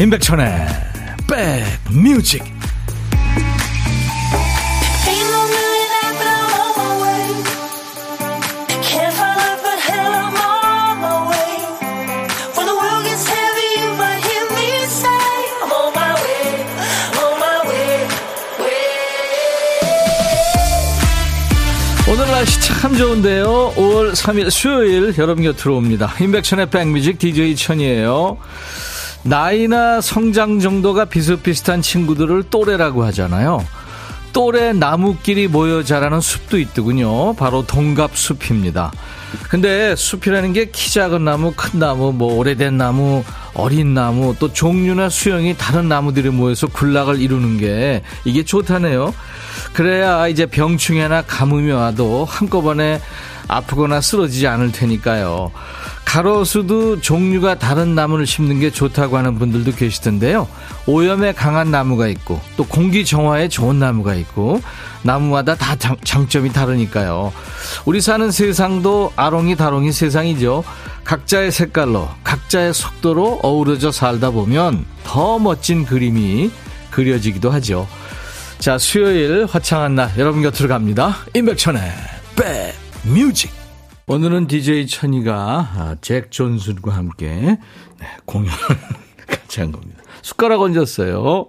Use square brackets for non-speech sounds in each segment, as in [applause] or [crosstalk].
임백천의 백뮤직 오늘 날씨 참 좋은데요. 5월 3일 수요일 여러분 곁으로 옵니다. 임백천의 백뮤직 DJ 천이에요. 나이나 성장 정도가 비슷비슷한 친구들을 또래라고 하잖아요. 또래 나무끼리 모여 자라는 숲도 있더군요. 바로 동갑숲입니다. 근데 숲이라는 게 키 작은 나무, 큰 나무, 뭐 오래된 나무, 어린 나무, 또 종류나 수영이 다른 나무들이 모여서 군락을 이루는 게 이게 좋다네요. 그래야 이제 병충해나 가뭄이 와도 한꺼번에 아프거나 쓰러지지 않을 테니까요. 가로수도 종류가 다른 나무를 심는 게 좋다고 하는 분들도 계시던데요. 오염에 강한 나무가 있고 또 공기 정화에 좋은 나무가 있고 나무마다 다 장, 장점이 다르니까요. 우리 사는 세상도 아롱이 다롱이 세상이죠. 각자의 색깔로 각자의 속도로 어우러져 살다 보면 더 멋진 그림이 그려지기도 하죠. 자, 수요일 화창한 날 여러분 곁으로 갑니다. 임백천의 백 뮤직. 오늘은 DJ 천이가 아, 잭 존슨과 함께 네, 공연을 [laughs] 같이 한 겁니다. 숟가락 얹었어요.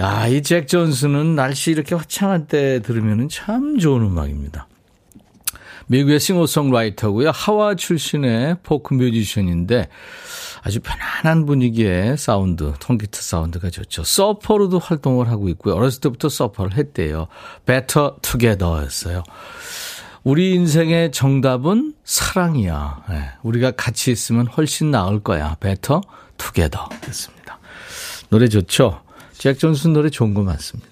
야, 이 잭 존슨은 날씨 이렇게 화창한 때 들으면 참 좋은 음악입니다. 미국의 싱어송라이터고요. 하와이 출신의 포크 뮤지션인데 아주 편안한 분위기의 사운드, 통기타 사운드가 좋죠. 서퍼로도 활동을 하고 있고요. 어렸을 때부터 서퍼를 했대요. Better Together였어요. 우리 인생의 정답은 사랑이야. 네, 우리가 같이 있으면 훨씬 나을 거야. Better Together 됐습니다. 노래 좋죠? 잭 존슨 노래 좋은 거 많습니다.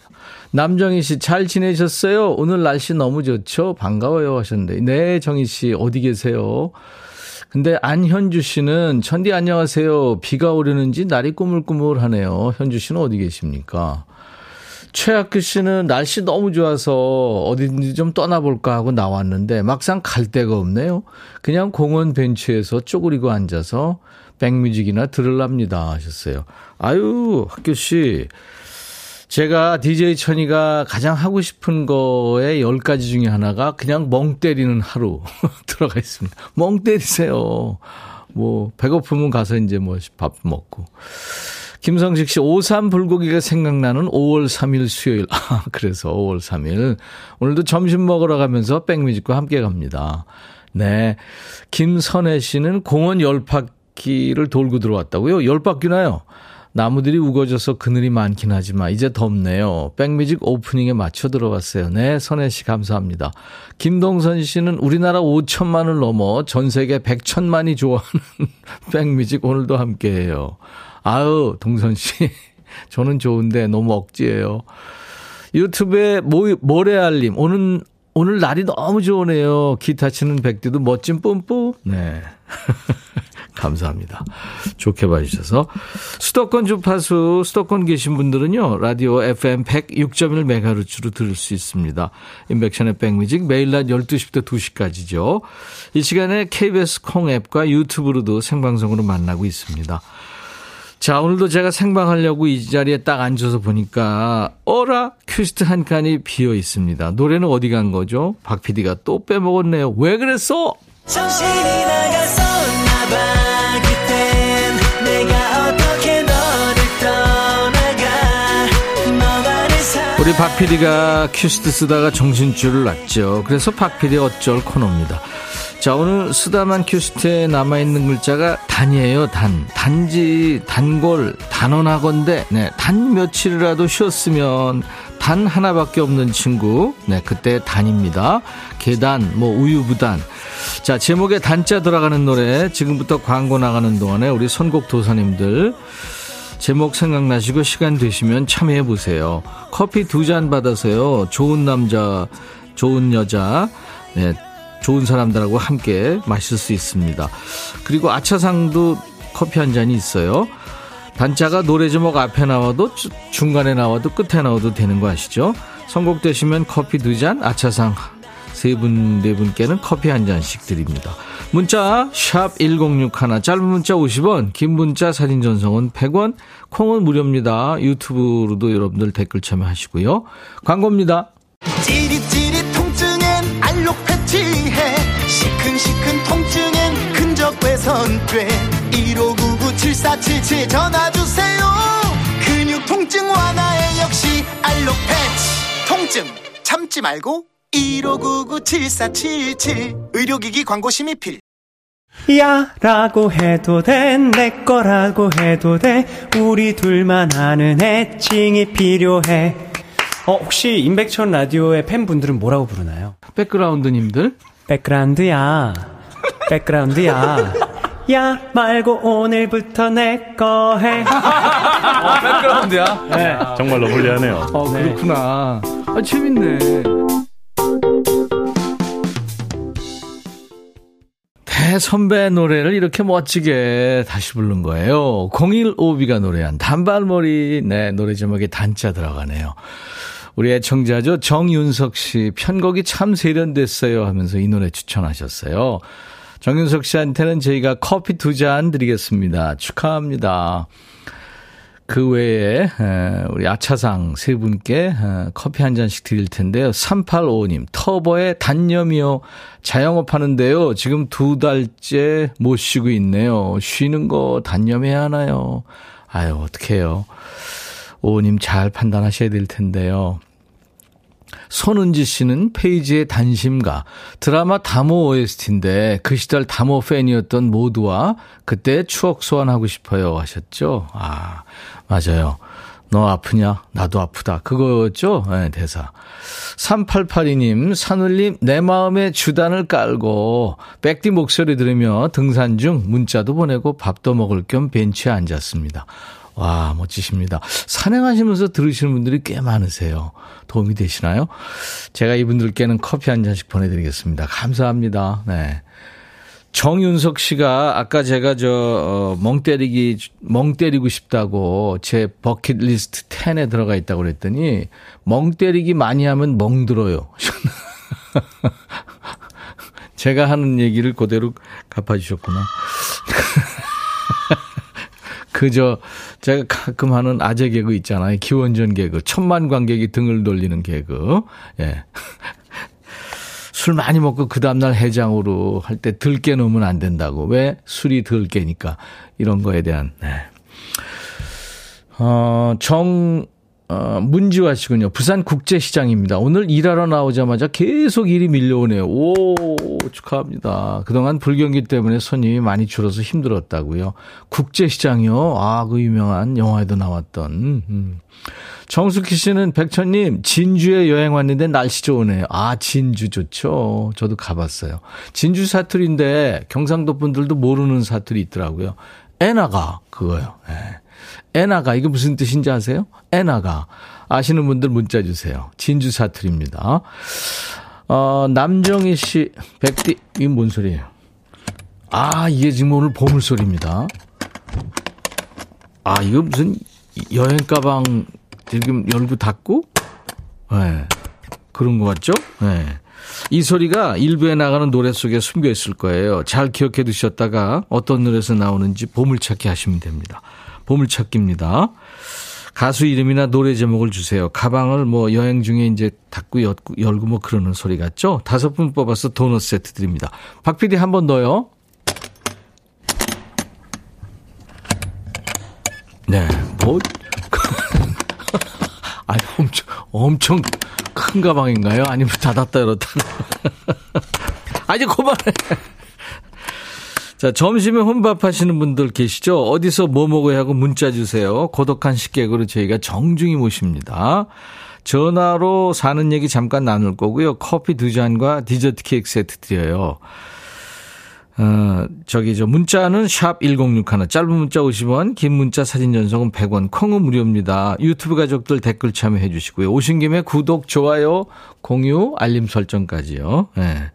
남정희 씨, 잘 지내셨어요? 오늘 날씨 너무 좋죠? 반가워요 하셨는데. 네, 정희 씨, 어디 계세요? 근데 안현주 씨는 천디 안녕하세요. 비가 오려는지 날이 꾸물꾸물하네요. 현주 씨는 어디 계십니까? 최학규 씨는 날씨 너무 좋아서 어디든지 좀 떠나볼까 하고 나왔는데 막상 갈 데가 없네요. 그냥 공원 벤치에서 쪼그리고 앉아서 백뮤직이나 들을랍니다 하셨어요. 아유, 학규 씨. 제가 DJ 천이가 가장 하고 싶은 거에 10가지 중에 하나가 그냥 멍 때리는 하루 [laughs] 들어가 있습니다. 멍 때리세요. 뭐, 배고프면 가서 이제 뭐 밥 먹고. 김성식 씨, 오삼 불고기가 생각나는 5월 3일 수요일. 아, 그래서 5월 3일. 오늘도 점심 먹으러 가면서 백뮤직과 함께 갑니다. 네. 김선혜 씨는 공원 열 바퀴를 돌고 들어왔다고요? 열 바퀴나요? 나무들이 우거져서 그늘이 많긴 하지만 이제 덥네요. 백뮤직 오프닝에 맞춰 들어왔어요. 네, 선혜 씨 감사합니다. 김동선 씨는 우리나라 5천만을 넘어 전 세계 100천만이 좋아하는 [laughs] 백뮤직 오늘도 함께해요. 아유, 동선 씨. [laughs] 저는 좋은데 너무 억지예요. 유튜브에 모, 모래알림. 오늘, 오늘 날이 너무 좋으네요. 기타 치는 백디도 멋진 뿜뿜. 네. [laughs] 감사합니다. 좋게 봐주셔서. 수도권 주파수, 수도권 계신 분들은요, 라디오 FM 106.1MHz로 들을 수 있습니다. 인백션의 백뮤직 매일 낮 12시부터 2시까지죠. 이 시간에 KBS 콩 앱과 유튜브로도 생방송으로 만나고 있습니다. 자, 오늘도 제가 생방하려고 이 자리에 딱 앉아서 보니까, 어라! 큐시트 한 칸이 비어 있습니다. 노래는 어디 간 거죠? 박 PD가 또 빼먹었네요. 왜 그랬어? 우리 박 PD가 큐시트 쓰다가 정신줄을 놨죠. 그래서 박 PD 어쩔 코너입니다. 자, 오늘 쓰다만 큐시트에 남아있는 글자가 단이에요, 단. 단지, 단골, 단언하건데, 네, 단 며칠이라도 쉬었으면 단 하나밖에 없는 친구. 네, 그때 단입니다. 계단, 뭐, 우유부단. 자, 제목에 단자 들어가는 노래, 지금부터 광고 나가는 동안에 우리 선곡 도사님들, 제목 생각나시고 시간 되시면 참여해보세요. 커피 두 잔 받아서요, 좋은 남자, 좋은 여자, 네, 좋은 사람들하고 함께 마실 수 있습니다. 그리고 아차상도 커피 한 잔이 있어요. 단자가 노래 제목 앞에 나와도 중간에 나와도 끝에 나와도 되는 거 아시죠? 선곡되시면 커피 두 잔, 아차상 세 분, 네 분께는 커피 한 잔씩 드립니다. 문자, 샵 1061, 짧은 문자 50원, 긴 문자 사진 전송은 100원, 콩은 무료입니다. 유튜브로도 여러분들 댓글 참여하시고요. 광고입니다. 찌릿찌릿 시큰시큰 통증엔 근적 개선돼 1599-7477 전화주세요. 근육 통증 완화에 역시 알록 패치. 통증 참지 말고 1599-7477 의료기기 광고 심의필. 야 라고 해도 돼 내 거라고 해도 돼. 우리 둘만 아는 애칭이 필요해. 어 혹시 임백천 라디오의 팬분들은 뭐라고 부르나요? 백그라운드님들 백그라운드야 백그라운드야 야 말고 오늘부터 내 거 해. 어, 백그라운드야. 네. 정말로 불리하네요. 어, 그렇구나. 아, 재밌네. 대선배 노래를 이렇게 멋지게 다시 부른 거예요. 015B가 노래한 단발머리, 네, 노래 제목에 단자 들어가네요. 우리 애청자죠. 정윤석 씨, 편곡이 참 세련됐어요 하면서 이 노래 추천하셨어요. 정윤석 씨한테는 저희가 커피 두 잔 드리겠습니다. 축하합니다. 그 외에 우리 아차상 세 분께 커피 한 잔씩 드릴 텐데요. 3855님 터보의 단념이요. 자영업 하는데요. 지금 두 달째 못 쉬고 있네요. 쉬는 거 단념해야 하나요? 아유 어떡해요. 오님 잘 판단하셔야 될 텐데요. 손은지 씨는 페이지의 단심가 드라마 다모 OST인데 그 시절 다모 팬이었던 모두와 그때 추억 소환하고 싶어요 하셨죠. 아 맞아요. 너 아프냐? 나도 아프다. 그거였죠? 네, 대사. 3882님, 산울님, 내 마음에 주단을 깔고, 백디 목소리 들으며 등산 중 문자도 보내고 밥도 먹을 겸 벤치에 앉았습니다. 와, 멋지십니다. 산행하시면서 들으시는 분들이 꽤 많으세요. 도움이 되시나요? 제가 이분들께는 커피 한 잔씩 보내드리겠습니다. 감사합니다. 네. 정윤석 씨가 아까 제가 저, 어, 멍 때리기, 멍 때리고 싶다고 제 버킷리스트 10에 들어가 있다고 그랬더니 멍 때리기 많이 하면 멍 들어요. [laughs] 제가 하는 얘기를 그대로 갚아주셨구나. [laughs] 그저 제가 가끔 하는 아재 개그 있잖아요. 기원전 개그. 천만 관객이 등을 돌리는 개그. 예. [laughs] 술 많이 먹고 그 다음날 해장으로 할 때 들깨 놓으면 안 된다고. 왜? 술이 들깨니까. 이런 거에 대한, 네. 어, 정, 어, 문지화 씨군요. 부산 국제시장입니다. 오늘 일하러 나오자마자 계속 일이 밀려오네요. 오, 축하합니다. 그동안 불경기 때문에 손님이 많이 줄어서 힘들었다고요. 국제시장이요? 아, 그 유명한 영화에도 나왔던. 음. 정숙희 씨는 백천님, 진주에 여행 왔는데 날씨 좋으네요. 아, 진주 좋죠. 저도 가봤어요. 진주 사투리인데 경상도 분들도 모르는 사투리 있더라고요. 에나가, 그거요. 네. 에나가 이게 무슨 뜻인지 아세요? 에나가 아시는 분들 문자 주세요. 진주 사투리입니다. 어, 남정희 씨, 백디 이게 뭔 소리예요? 아 이게 지금 오늘 보물 소리입니다. 아 이거 무슨 여행 가방 지금 열고 닫고? 네. 그런 것 같죠? 네. 이 소리가 일부에 나가는 노래 속에 숨겨 있을 거예요. 잘 기억해 두셨다가 어떤 노래에서 나오는지 보물찾기 하시면 됩니다. 보물찾기입니다. 가수 이름이나 노래 제목을 주세요. 가방을 뭐 여행 중에 이제 닫고 열고 뭐 그러는 소리 같죠? 다섯 분 뽑아서 도넛 세트 드립니다. 박 PD 한 번 더요. 네, 뭐. [laughs] 아니, 엄청, 엄청 큰 가방인가요? 아니면 닫았다 열었다. [laughs] 아니, 그만해. 자, 점심에 혼밥 하시는 분들 계시죠? 어디서 뭐 먹어야 하고 문자 주세요. 고독한 식객으로 저희가 정중히 모십니다. 전화로 사는 얘기 잠깐 나눌 거고요. 커피 두 잔과 디저트 케이크 세트 드려요. 어, 저기, 저, 문자는 샵 1061, 짧은 문자 50원, 긴 문자 사진 전송은 100원, 콩은 무료입니다. 유튜브 가족들 댓글 참여해 주시고요. 오신 김에 구독, 좋아요, 공유, 알림 설정까지요. 예. 네.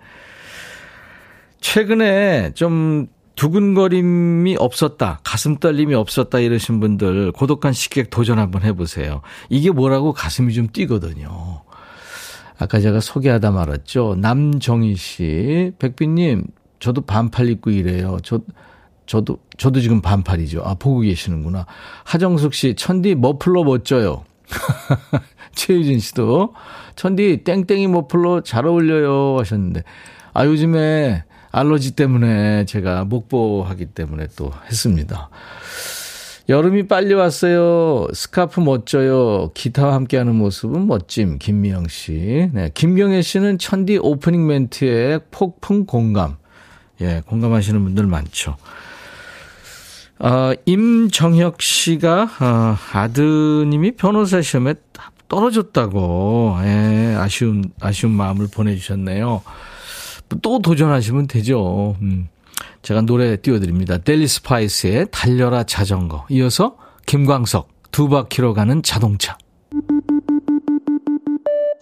최근에 좀 두근거림이 없었다, 가슴 떨림이 없었다 이러신 분들 고독한 식객 도전 한번 해보세요. 이게 뭐라고 가슴이 좀 뛰거든요. 아까 제가 소개하다 말았죠. 남정희 씨, 백빈님, 저도 반팔 입고 일해요. 저, 저도, 저도 지금 반팔이죠. 아, 보고 계시는구나. 하정숙 씨, 천디 머플러 멋져요. [laughs] 최유진 씨도, 천디 땡땡이 머플러 잘 어울려요. 하셨는데, 아, 요즘에 알러지 때문에 제가 목보하기 때문에 또 했습니다. 여름이 빨리 왔어요. 스카프 멋져요. 기타와 함께하는 모습은 멋짐. 김미영 씨. 네. 김경혜 씨는 천디 오프닝 멘트에 폭풍 공감. 예, 공감하시는 분들 많죠. 어, 임정혁 씨가, 어, 아드님이 변호사 시험에 떨어졌다고, 예, 아쉬운, 아쉬운 마음을 보내주셨네요. 또 도전하시면 되죠. 음. 제가 노래 띄워드립니다. 델리 스파이스의 달려라 자전거. 이어서 김광석 두 바퀴로 가는 자동차.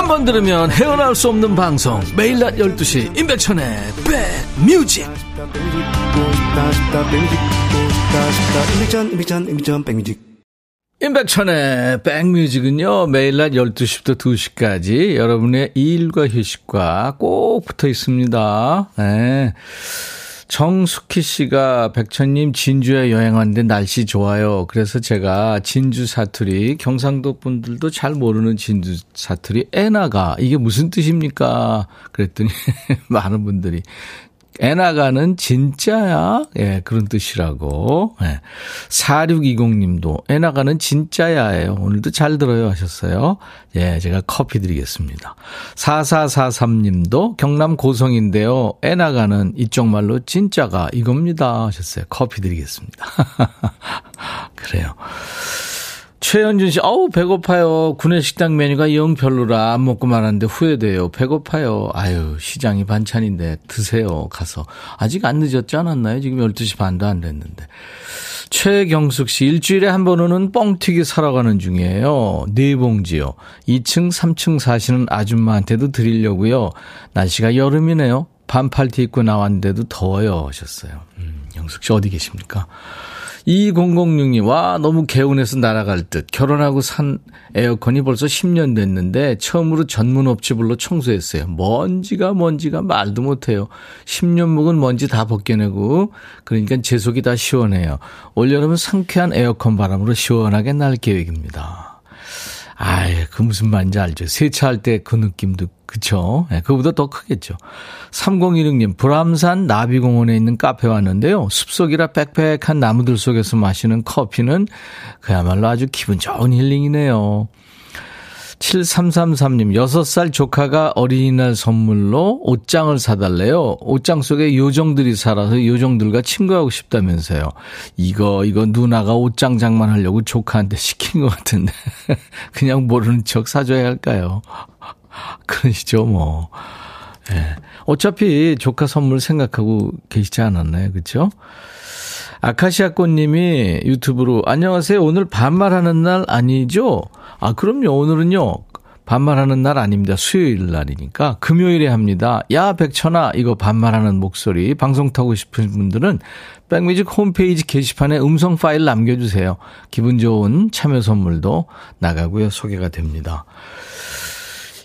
한 번 들으면 헤어나올 수 없는 방송. 매일 낮 12시 임백천의 백뮤직. 임백천의 백뮤직은요 매일 낮 12시부터 2시까지 여러분의 일과 휴식과 꼭 붙어 있습니다. 네. 정숙희 씨가 백천님 진주에 여행 왔는데 날씨 좋아요. 그래서 제가 진주 사투리 경상도 분들도 잘 모르는 진주 사투리 애나가 이게 무슨 뜻입니까? 그랬더니 [laughs] 많은 분들이 애나가는 진짜야? 예, 그런 뜻이라고. 예. 4620님도 애나가는 진짜야예요. 오늘도 잘 들어요 하셨어요. 예, 제가 커피 드리겠습니다. 4443님도 경남 고성인데요. 애나가는 이쪽 말로 진짜가 이겁니다 하셨어요. 커피 드리겠습니다. [laughs] 그래요. 최현준 씨, 어우, 배고파요. 구내식당 메뉴가 영 별로라. 안 먹고 말았는데 후회돼요. 배고파요. 아유, 시장이 반찬인데 드세요. 가서. 아직 안 늦었지 않았나요? 지금 12시 반도 안 됐는데. 최경숙 씨, 일주일에 한 번 오는 뻥튀기 사러 가는 중이에요. 네 봉지요. 2층, 3층 사시는 아줌마한테도 드리려고요. 날씨가 여름이네요. 반팔 티 입고 나왔는데도 더워요. 하셨어요. 음, 영숙 씨 어디 계십니까? 2006님, 와, 너무 개운해서 날아갈 듯. 결혼하고 산 에어컨이 벌써 10년 됐는데, 처음으로 전문 업체 불러 청소했어요. 먼지가 먼지가 말도 못해요. 10년 묵은 먼지 다 벗겨내고, 그러니까 제 속이 다 시원해요. 올여름은 상쾌한 에어컨 바람으로 시원하게 날 계획입니다. 아예 그 무슨 말인지 알죠. 세차할 때 그 느낌도 그쵸? 네, 그보다 더 크겠죠. 3016님, 불암산 나비공원에 있는 카페 왔는데요. 숲속이라 빽빽한 나무들 속에서 마시는 커피는 그야말로 아주 기분 좋은 힐링이네요. 7333님, 6살 조카가 어린이날 선물로 옷장을 사달래요. 옷장 속에 요정들이 살아서 요정들과 친구하고 싶다면서요. 이거, 이거 누나가 옷장 장만하려고 조카한테 시킨 것 같은데. [laughs] 그냥 모르는 척 사줘야 할까요? [laughs] 그러시죠, 뭐. 예. 네. 어차피 조카 선물 생각하고 계시지 않았나요? 그쵸? 아카시아 꽃님이 유튜브로 안녕하세요. 오늘 반말하는 날 아니죠? 아, 그럼요. 오늘은요. 반말하는 날 아닙니다. 수요일 날이니까 금요일에 합니다. 야 백천아 이거 반말하는 목소리 방송 타고 싶은 분들은 백뮤직 홈페이지 게시판에 음성 파일 남겨주세요. 기분 좋은 참여 선물도 나가고요. 소개가 됩니다.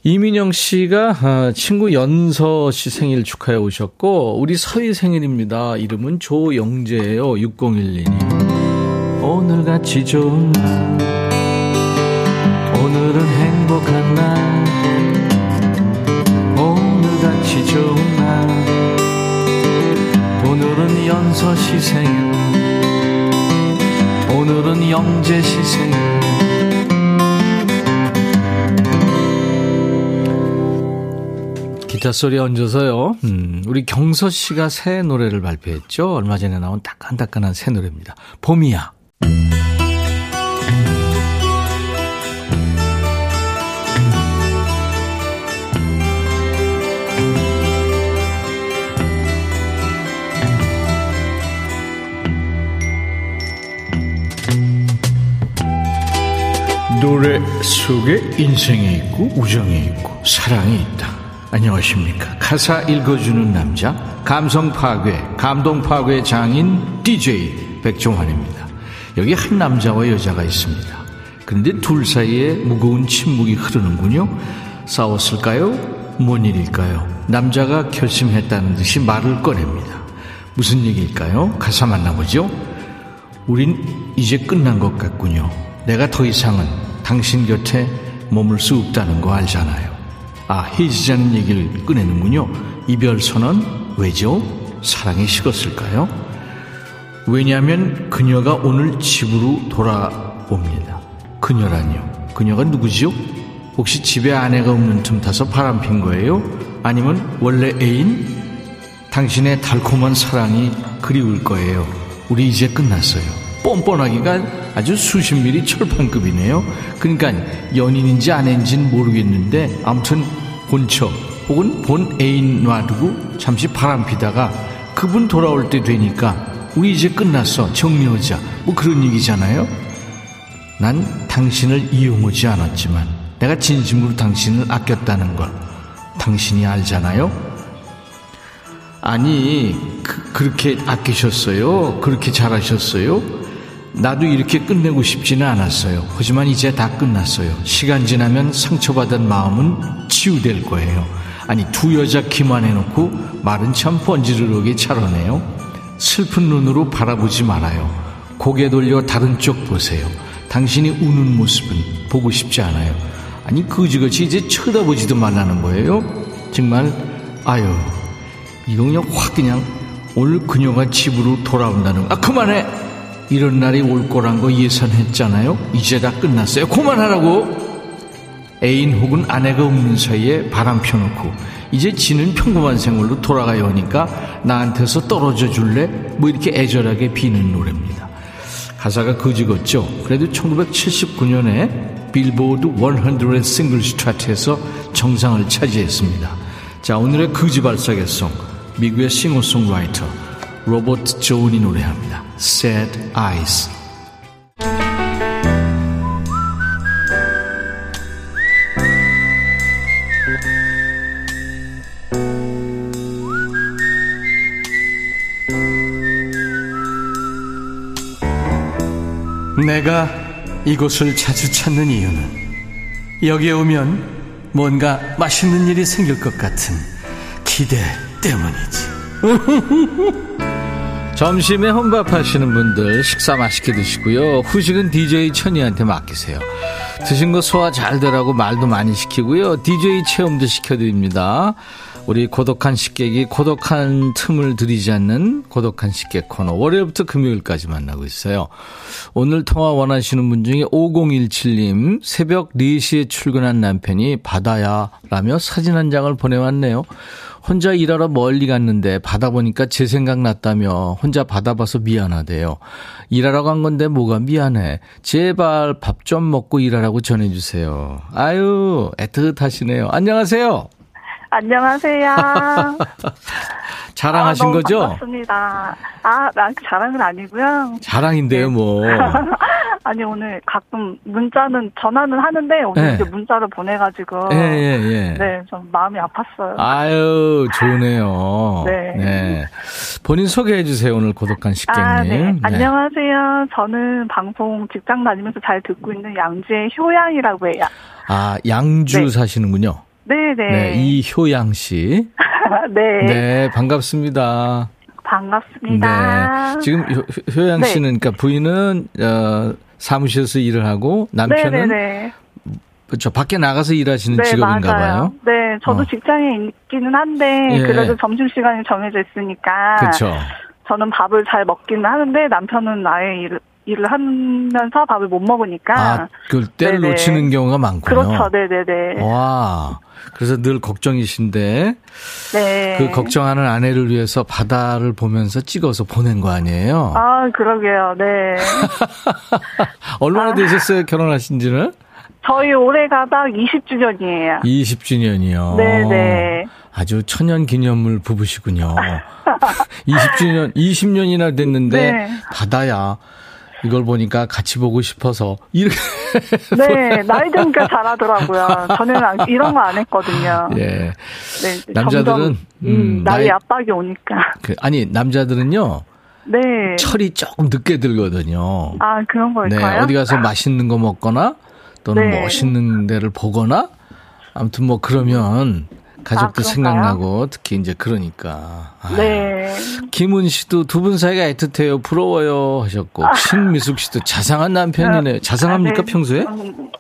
이민영 씨가 아, 친구 연서 씨 생일 축하해 오셨고 우리 서희 생일입니다. 이름은 조영재예요. 6012님. 오늘같이 좋은 날 오늘은 행복한 날 오늘같이 좋은 날 오늘은 연서 씨 생일 오늘은 영재 씨 생일 기타 소리 얹어서요. 음, 우리 경서 씨가 새 노래를 발표했죠. 얼마 전에 나온 따끈따끈한 새 노래입니다. 봄이야. 노래 속에 인생이 있고 우정이 있고 사랑이 있다. 안녕하십니까. 가사 읽어주는 남자, 감성 파괴, 감동 파괴 장인 DJ 백종환입니다. 여기 한 남자와 여자가 있습니다. 그런데 둘 사이에 무거운 침묵이 흐르는군요. 싸웠을까요? 뭔 일일까요? 남자가 결심했다는 듯이 말을 꺼냅니다. 무슨 얘기일까요? 가사 만나보죠. 우린 이제 끝난 것 같군요. 내가 더 이상은 당신 곁에 머물 수 없다는 거 알잖아요. 아, 헤어지자는 얘기를 꺼내는군요. 이별 선언 왜죠? 사랑이 식었을까요? 왜냐하면 그녀가 오늘 집으로 돌아옵니다. 그녀라뇨. 그녀가 누구지요? 혹시 집에 아내가 없는 틈 타서 바람 핀 거예요? 아니면 원래 애인? 당신의 달콤한 사랑이 그리울 거예요. 우리 이제 끝났어요. 뻔뻔하기가 아주 수십 미리 철판급이네요. 그러니까 연인인지 아내인지는 모르겠는데 아무튼 본처 혹은 본 애인 놔두고 잠시 바람 피다가 그분 돌아올 때 되니까 우리 이제 끝났어 정리하자 뭐 그런 얘기잖아요. 난 당신을 이용하지 않았지만 내가 진심으로 당신을 아꼈다는 걸 당신이 알잖아요. 아니 그, 렇게 아끼셨어요. 그렇게 잘하셨어요. 나도 이렇게 끝내고 싶지는 않았어요. 하지만 이제 다 끝났어요. 시간 지나면 상처받은 마음은 치유될 거예요. 아니 두 여자 기만해놓고 말은 참 번지르르하게 잘하네요. 슬픈 눈으로 바라보지 말아요. 고개 돌려 다른 쪽 보세요. 당신이 우는 모습은 보고 싶지 않아요. 아니 그지같이 이제 쳐다보지도 말라는 거예요. 정말 아유 그냥 확 그냥 오늘 그녀가 집으로 돌아온다는 아 그만해 이런 날이 올 거란 거 예상했잖아요. 이제 다 끝났어요. 그만하라고. 애인 혹은 아내가 없는 사이에 바람 펴놓고 이제 지는 평범한 생활로 돌아가야 하니까 나한테서 떨어져 줄래? 뭐 이렇게 애절하게 비는 노래입니다. 가사가 거지 같죠? 그래도 1979년에 빌보드 100 싱글 스타트에서 정상을 차지했습니다. 자, 오늘의 거지 발사계송 미국의 싱어송라이터 로버트 조은이 노래합니다. Sad Eyes. 내가 이곳을 자주 찾는 이유는 여기에 오면 뭔가 맛있는 일이 생길 것 같은 기대 때문이지. [laughs] 점심에 혼밥하시는 분들 식사 맛있게 드시고요. 후식은 DJ 천이한테 맡기세요. 드신 거 소화 잘 되라고 말도 많이 시키고요. DJ 체험도 시켜드립니다. 우리 고독한 식객이 고독한 틈을 들이지 않는 고독한 식객 코너. 월요일부터 금요일까지 만나고 있어요. 오늘 통화 원하시는 분 중에 5017님, 새벽 4시에 출근한 남편이 바다야 라며 사진 한 장을 보내왔네요. 혼자 일하러 멀리 갔는데 받아보니까 제 생각 났다며 혼자 받아봐서 미안하대요. 일하러 간 건데 뭐가 미안해. 제발 밥 좀 먹고 일하라고 전해주세요. 아유, 애틋하시네요. 안녕하세요. 안녕하세요. [laughs] 자랑하신 아, 거죠? 반갑습니다. 아, 난 자랑은 아니고요. 자랑인데요, 뭐. [laughs] 아니 오늘 가끔 문자는 전화는 하는데 오늘 네. 이제 문자를 보내가지고 예, 예, 예. 네, 좀 마음이 아팠어요. 아유, 좋네요. [laughs] 네. 본인 소개해 주세요, 오늘 고독한 식객님. 아, 네. 네. 안녕하세요. 저는 방송 직장 다니면서 잘 듣고 있는 양주의 효양이라고 해요. 아, 양주 네. 사시는군요. 네네. 네, 이효양 씨. [laughs] 네. 네, 반갑습니다. 반갑습니다. 네. 지금 효, 효양 네. 씨는, 그러니까 부인은, 어, 사무실에서 일을 하고 남편은 네네네. 저 밖에 나가서 일하시는 네, 직업인가 맞아요. 봐요. 네, 저도 어. 직장에 있기는 한데 예. 그래도 점심 시간이 정해져 있으니까 그렇죠. 저는 밥을 잘 먹기는 하는데 남편은 아예 일을, 일을 하면서 밥을 못 먹으니까 아, 그 때를 네네. 놓치는 경우가 많군요. 그렇죠, 네네네. 와. 그래서 늘 걱정이신데 네. 그 걱정하는 아내를 위해서 바다를 보면서 찍어서 보낸 거 아니에요? 아, 그러게요. 네. [laughs] 얼마나 아. 되셨어요? 결혼하신 지는? 저희 올해가 딱 20주년이에요. 20주년이요. 네네. 아주 천연 기념물 부부시군요. [laughs] 20주년, 20년이나 됐는데 네. 바다야. 이걸 보니까 같이 보고 싶어서 이렇게 [laughs] 네, 나이 드니까 잘하더라고요. 저는 이런 거 안 했거든요. 예. 네, 남자들은 점점, 음, 음, 나이 나이- 압박이 오니까. 그, 아니 남자들은요 네. 철이 조금 늦게 들거든요. 아, 그런 네, 걸까요? 어디 가서 맛있는 거 먹거나 또는 네. 멋있는 데를 보거나 아무튼 뭐 그러면 가족도 아? 생각나고 특히 이제 그러니까. 아유. 네. 김은 씨도 두 분 사이가 애틋해요. 부러워요 하셨고 신미숙 씨도 자상한 남편이네요. 자상합니까 아, 네. 평소에? 음,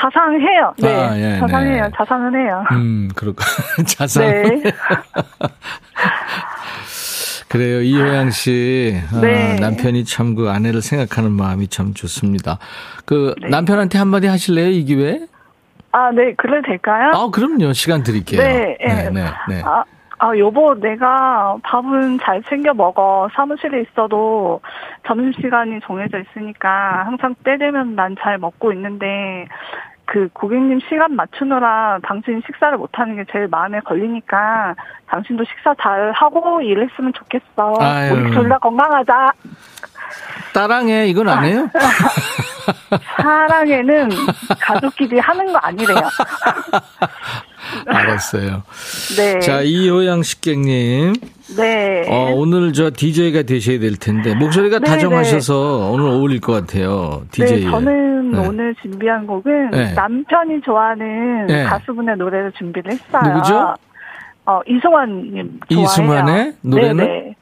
자상해요. 네. 아, 예, 자상해요. 네. 자상은 해요. 음, 그렇고 [laughs] 자상. 네. [laughs] 그래요. 이효양 씨. 아, 네. 남편이 참 그 아내를 생각하는 마음이 참 좋습니다. 그 네. 남편한테 한마디 하실래요? 이 기회에? 아, 네. 그래도 될까요? 아, 그럼요. 시간 드릴게요. 네, 예. 네, 네. 네. 아, 아, 여보, 내가 밥은 잘 챙겨 먹어. 사무실에 있어도 점심시간이 정해져 있으니까 항상 때 되면 난 잘 먹고 있는데, 그 고객님 시간 맞추느라 당신 식사를 못하는 게 제일 마음에 걸리니까 당신도 식사 잘 하고 일했으면 좋겠어. 아유. 우리 둘 다 건강하자. 따랑해. 이건 안 해요? [laughs] 사랑에는 가족끼리 하는 거 아니래요. [laughs] 알았어요. 네. 자, 이효양 식객님. 네. 어, 오늘 저 DJ가 되셔야 될 텐데, 목소리가 네, 다정하셔서 오늘 어울릴 것 같아요. DJ. 네, 저는 네. 오늘 준비한 곡은 네. 남편이 좋아하는 네. 가수분의 노래를 준비를 했어요. 누구죠? 어, 이승환님 좋아해요. 이승환의 노래는?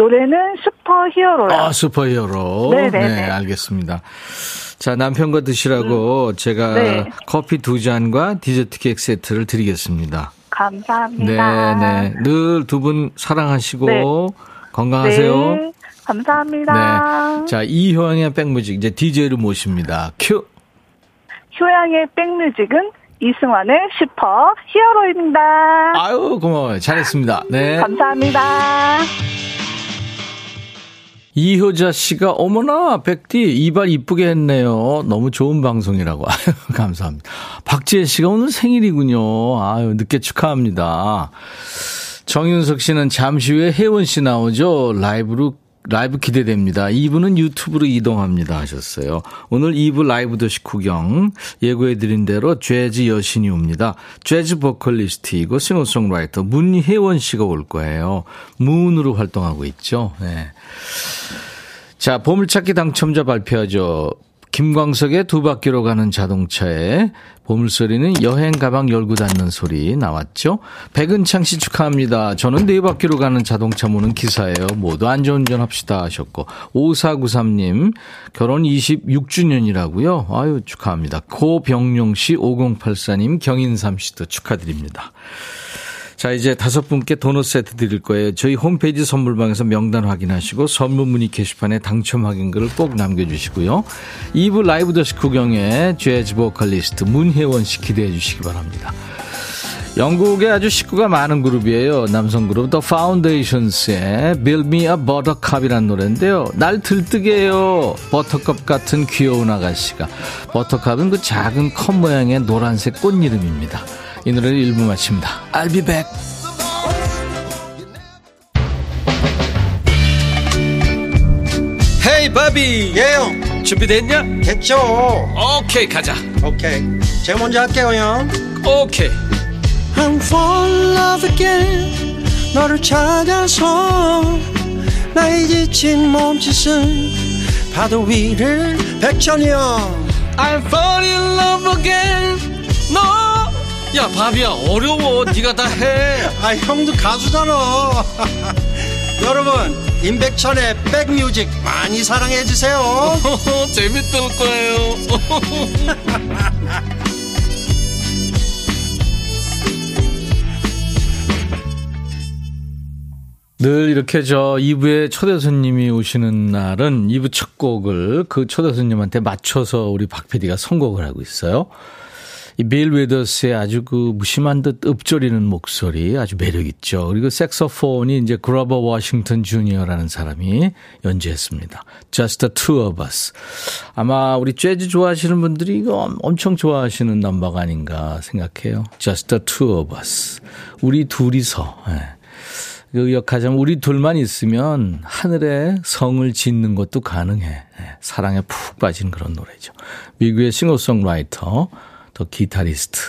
노래는 슈퍼 히어로요. 아, 슈퍼히어로. 네, 네, 네, 네. 알겠습니다. 자, 남편과 드시라고 제가 네. 커피 두 잔과 디저트 케이크 세트를 드리겠습니다. 감사합니다. 네, 네. 늘 두 분 사랑하시고 네. 건강하세요. 네, 감사합니다. 네. 자, 이효양의 백뮤직 이제 DJ로 모십니다. 큐. 효양의 백뮤직은 이승환의 슈퍼 히어로입니다. 아유, 고마워요. 잘했습니다. 네. 감사합니다. 이효자 씨가 어머나 백디 이발 이쁘게 했네요. 너무 좋은 방송이라고. [laughs] 아유, 감사합니다. 박지혜 씨가 오늘 생일이군요. 아유 늦게 축하합니다. 정윤석 씨는 잠시 후에 혜원 씨 나오죠. 라이브로 라이브 기대됩니다. 2부는 유튜브로 이동합니다 하셨어요. 오늘 2부 라이브도 식후경 예고해드린 대로 재즈 여신이 옵니다. 재즈 보컬리스트이고 싱어송라이터 문혜원 씨가 올 거예요. 문으로 활동하고 있죠. 네. 자, 보물찾기 당첨자 발표하죠. 김광석의 두 바퀴로 가는 자동차에 보물소리는 여행 가방 열고 닫는 소리 나왔죠. 백은창 씨 축하합니다. 저는 네 바퀴로 가는 자동차 모는 기사예요. 모두 안전운전 합시다 하셨고 5493님 결혼 26주년이라고요. 아유 축하합니다. 고병용 씨 5084님 경인삼 씨도 축하드립니다. 자, 이제 다섯 분께 도넛 세트 드릴 거예요. 저희 홈페이지 선물방에서 명단 확인하시고 선물 문의 게시판에 당첨 확인글을 꼭 남겨주시고요. 2부 라이브 더시 구경에 재즈 보컬리스트 문혜원 씨 기대해 주시기 바랍니다. 영국에 아주 식구가 많은 그룹이에요. 남성 그룹 The Foundations의 Build Me a Buttercup이라는 노래인데요. 날 들뜨게 해요. 버터컵 같은 귀여운 아가씨가. 버터컵은 그 작은 컵 모양의 노란색 꽃 이름입니다. 이 노래를 1부 마칩니다. I'll be back. 헤이 바비. 예영 준비됐냐? 됐죠. 오케이 가자. 오케이. 제가 먼저 할게요 형. 오케이. I'm fall in love again. 너를 찾아서 나의 지친 몸짓은 파도 위를 백천이 형. I'm fall in love again. 너 야 바비야. 어려워. 네가 다해. [laughs] 아 형도 가수잖아. [laughs] 여러분 임백천의 백뮤직 많이 사랑해 주세요. [laughs] 재밌을 거예요. 늘 이렇게 저 2부에 초대 손님이 오시는 날은 2부 첫 곡을 그 초대 손님한테 맞춰서 우리 박 PD가 선곡을 하고 있어요. 이 빌 위더스의 아주 그 무심한 듯 읊조리는 목소리 아주 매력 있죠. 그리고 색소폰이 이제 그로버 워싱턴 주니어라는 사람이 연주했습니다. Just the two of us. 아마 우리 재즈 좋아하시는 분들이 이거 엄청 좋아하시는 넘버가 아닌가 생각해요. Just the two of us. 우리 둘이서. 예. 의역하자면 우리 둘만 있으면 하늘에 성을 짓는 것도 가능해. 예, 사랑에 푹 빠진 그런 노래죠. 미국의 싱어송라이터, 더 기타리스트,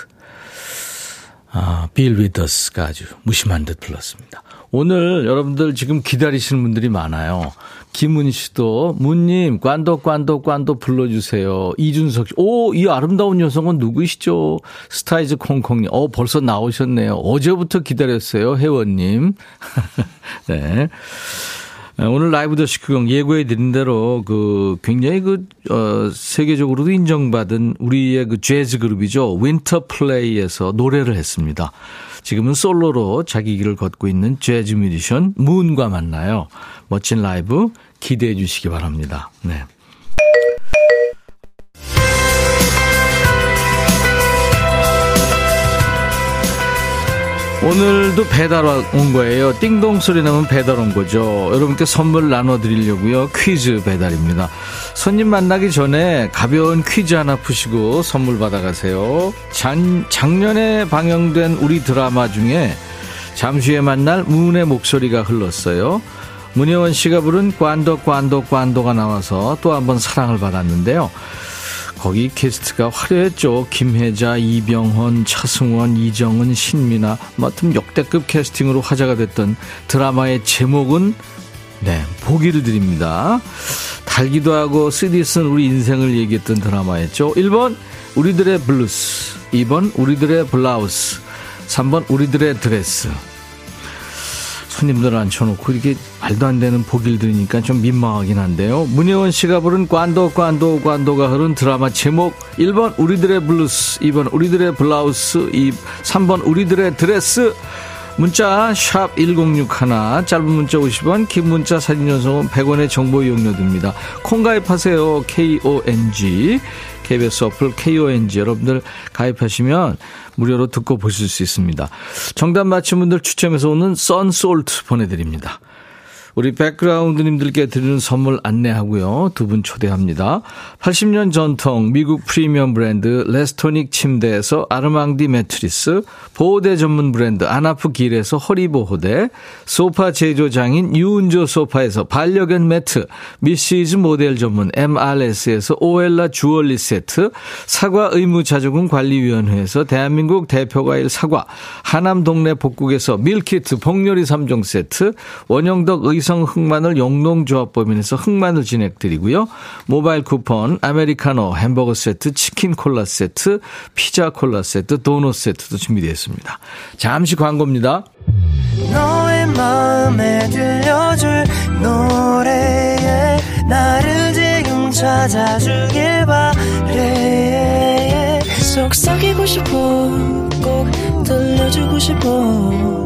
아, 빌 위더스가 아주 무심한 듯 불렀습니다. 오늘 여러분들 지금 기다리시는 분들이 많아요. 김은 씨도 문님 Quando Quando Quando 불러주세요. 이준석 씨, 오 이 아름다운 여성은 누구시죠? 스타이즈 콩콩님, 어 벌써 나오셨네요. 어제부터 기다렸어요, 혜원님. [laughs] 네. 오늘 라이브도 식후경 예고해 드린 대로 그 굉장히 그, 어, 세계적으로도 인정받은 우리의 그 재즈 그룹이죠. 윈터 플레이에서 노래를 했습니다. 지금은 솔로로 자기 길을 걷고 있는 재즈 뮤지션 문과 만나요. 멋진 라이브 기대해 주시기 바랍니다. 네. 오늘도 배달 온 거예요. 띵동 소리 나면 배달 온 거죠. 여러분께 선물 나눠드리려고요. 퀴즈 배달입니다. 손님 만나기 전에 가벼운 퀴즈 하나 푸시고 선물 받아가세요. 작, 작년에 방영된 우리 드라마 중에 잠시 후에 만날 문의 목소리가 흘렀어요. 문혜원 씨가 부른 관도 관도 관도가 나와서 또 한 번 사랑을 받았는데요. 거기 게스트가 화려했죠. 김혜자, 이병헌, 차승원, 이정은, 신민아. 맡은 역대급 캐스팅으로 화제가 됐던 드라마의 제목은 네, 보기를 드립니다. 달기도 하고 쓰디 쓴 우리 인생을 얘기했던 드라마였죠. 1번 우리들의 블루스, 2번 우리들의 블라우스, 3번 우리들의 드레스. 손님들 앉혀놓고 이렇게 말도 안 되는 보기를 들으니까 좀 민망하긴 한데요. 문혜원 씨가 부른 Quando Quando Quando가 흐른 드라마 제목 1번 우리들의 블루스 2번 우리들의 블라우스 2, 3번 우리들의 드레스 문자 샵1061 짧은 문자 50원 긴 문자 사진 전송은 100원의 정보 이용료 듭니다. 콩 가입하세요. KONG KBS 어플 KONG 여러분들 가입하시면 무료로 듣고 보실 수 있습니다. 정답 맞힌 분들 추첨해서 오는 썬솔트 보내드립니다. 우리 백그라운드님들께 드리는 선물 안내하고요. 두 분 초대합니다. 80년 전통 미국 프리미엄 브랜드 레스토닉 침대에서 아르망디 매트리스, 보호대 전문 브랜드 아나프 길에서 허리보호대, 소파 제조장인 유운조 소파에서 반려견 매트, 미시즈 모델 전문 MRS에서 오엘라 주얼리 세트, 사과 의무자조금 관리위원회에서 대한민국 대표과일 사과, 하남 동네 복국에서 밀키트 복요리 3종 세트, 원형덕 의 의성 흑마늘 영농조합법인에서 흑마늘 진행드리고요. 모바일 쿠폰, 아메리카노, 햄버거 세트, 치킨 콜라 세트, 피자 콜라 세트, 도넛 세트도 준비되어 있습니다. 잠시 광고입니다. 너의 마음에 들려줄 노래에 나를 지금 찾아주길 바래 속삭이고 싶어 꼭 들려주고 싶어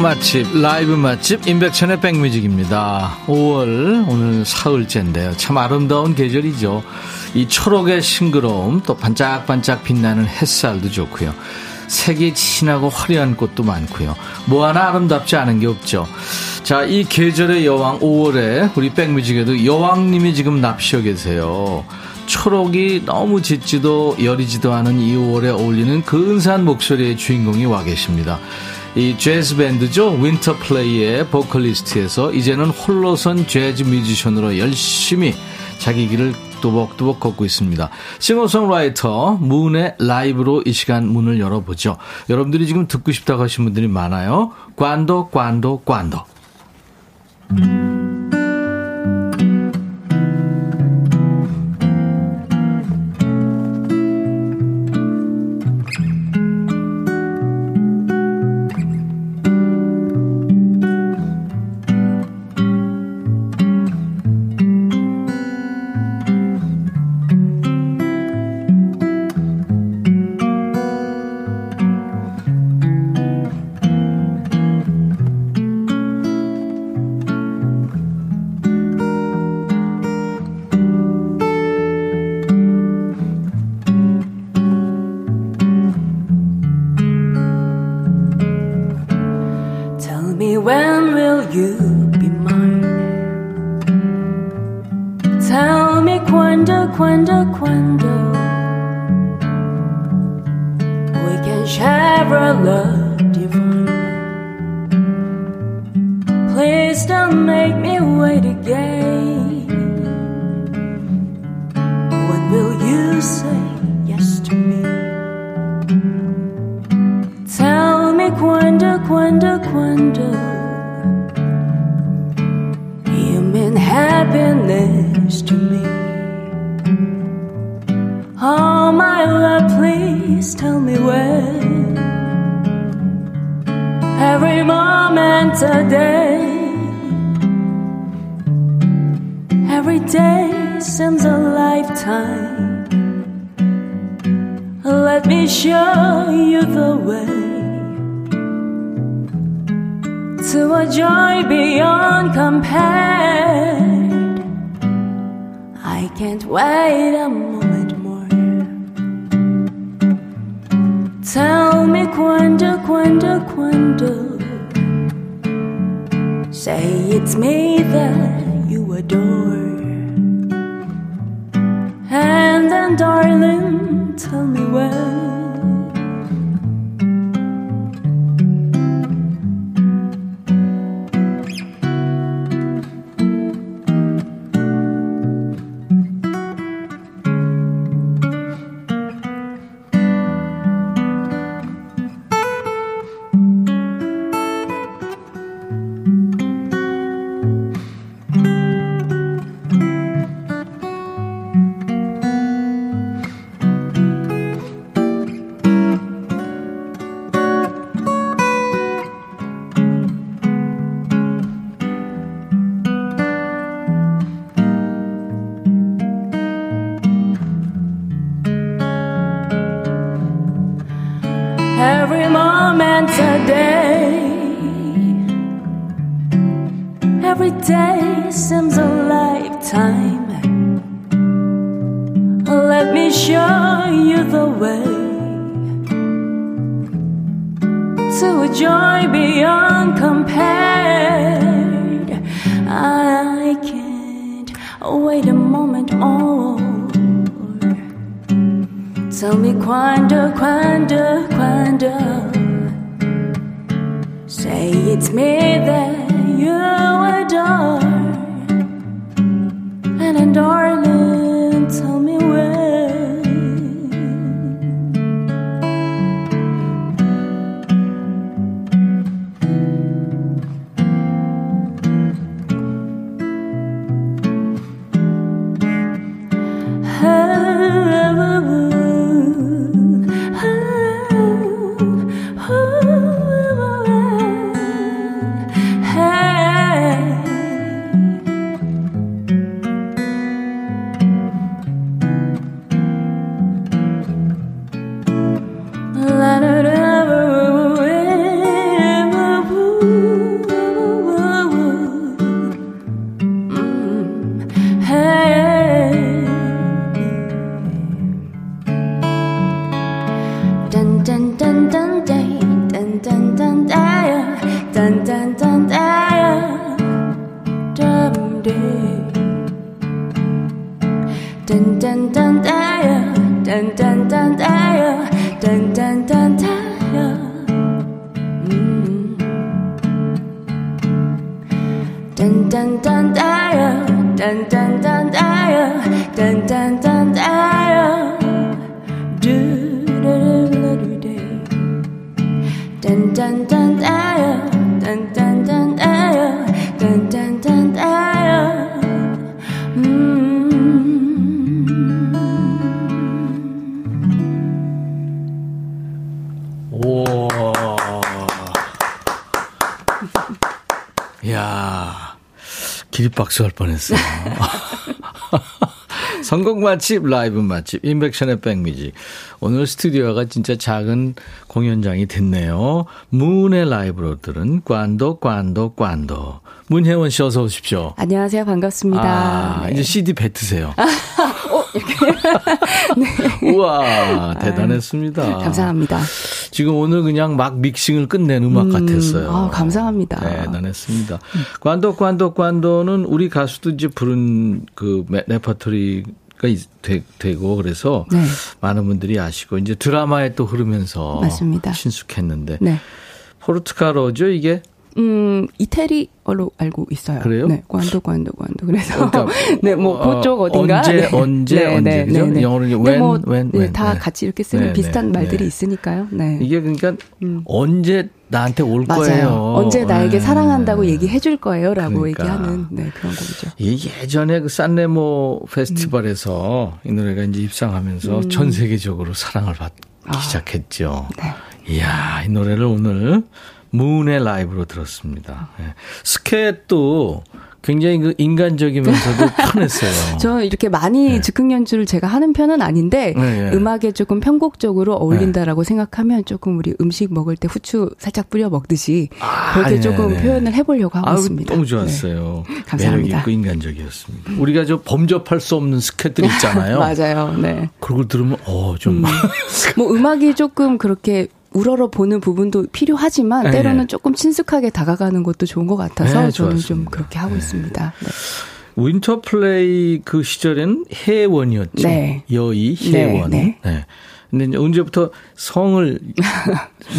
맛집, 라이브 맛집, 임백천의 백뮤직입니다. 5월, 오늘 사흘째인데요. 참 아름다운 계절이죠. 이 초록의 싱그러움, 또 반짝반짝 빛나는 햇살도 좋고요. 색이 진하고 화려한 꽃도 많고요. 뭐 하나 아름답지 않은 게 없죠. 자, 이 계절의 여왕 5월에 우리 백뮤직에도 여왕님이 지금 납시어 계세요. 초록이 너무 짙지도 여리지도 않은 이 5월에 어울리는 근사한 목소리의 주인공이 와 계십니다. 이 재즈 밴드죠. 윈터 플레이의 보컬리스트에서 이제는 홀로선 재즈 뮤지션으로 열심히 자기 길을 뚜벅뚜벅 걷고 있습니다. 싱어송라이터 문의 라이브로 이 시간 문을 열어보죠. 여러분들이 지금 듣고 싶다고 하신 분들이 많아요. Quando Quando Quando When will you say yes to me? Tell me quando, quando, quando you mean happiness to me. Oh, my love, please tell me when. Every moment a day. Every day seems a lifetime. Let me show you the way to a joy beyond compared. I can't wait a moment more. Tell me quando, quando, quando. Say it's me that you adore. And then, darling, tell me when. To a joy beyond compared. I can't wait a moment more. Tell me quando, quando, quando. Say it's me that you adore. And then, 야 기립박수 할 뻔했어요. 성공 [laughs] 맛집, 라이브 맛집, 인백션의 백뮤직. 오늘 스튜디오가 진짜 작은 공연장이 됐네요. 문의 라이브로 들은 관도, 관도, 관도. 문혜원 씨 어서 오십시오. 안녕하세요. 반갑습니다. 아, 네. 이제 CD 뱉으세요. [laughs] 어, 이렇게. [laughs] 우와, 대단했습니다. 감사합니다. 지금 오늘 그냥 막 믹싱을 끝낸 음악 음, 같았어요. 아, 감사합니다. 대단했습니다. 관도, 관도, 관도는 우리 가수도 이제 부른 그 레- 레퍼토리가 있- 되, 되고 그래서 네. 많은 분들이 아시고 이제 드라마에 또 흐르면서 맞습니다. 신숙했는데 네. 포르투갈어죠 이게 음, 이태리어로 알고 있어요. 그래요? 네, 관도, 관도, 관도. 그래서. 그러니까 [laughs] 네, 뭐, 어, 그쪽 어딘가. 언제, 네. 언제, 언제, 그죠? 영어로 이제 근데 when, 뭐, when, 네, when. 다 네. 같이 이렇게 쓰는 네, 비슷한 네, 말들이 네. 있으니까요. 네. 이게 그러니까 음. 언제 나한테 올 맞아요. 거예요. 언제 나에게 네. 사랑한다고 얘기해 줄 거예요. 라고 그러니까. 얘기하는, 네, 그런 곡이죠. 이 예전에 그 산레모 페스티벌에서 이 노래가 이제 입상하면서 전 세계적으로 사랑을 받기 음. 아. 시작했죠. 네. 이야, 이 노래를 오늘 문의 라이브로 들었습니다. 예. 스케도 굉장히 그 인간적이면서도 [laughs] 편했어요. 저 이렇게 많이 네. 즉흥 연주를 제가 하는 편은 아닌데 네, 네. 음악에 조금 편곡적으로 어울린다라고 생각하면 조금 우리 음식 먹을 때 후추 살짝 뿌려 먹듯이 아, 그렇게 네, 조금 네. 표현을 해보려고 하고 아유, 있습니다. 너무 네. 좋았어요. 감사합니다. 매력 있고 인간적이었습니다. 우리가 저 범접할 수 없는 스캣들 [laughs] 있잖아요. 맞아요. 네. 그걸 들으면 어좀 [laughs] 뭐 음악이 조금 그렇게 우러러 보는 부분도 필요하지만 네, 때로는 네. 조금 친숙하게 다가가는 것도 좋은 것 같아서 네, 저는 좀. 그렇게 하고 있습니다. 네. 윈터 플레이 그 시절엔 혜원이었죠. 네. 여의 네, 혜원. 네. 네. 근데 이제 언제부터 성을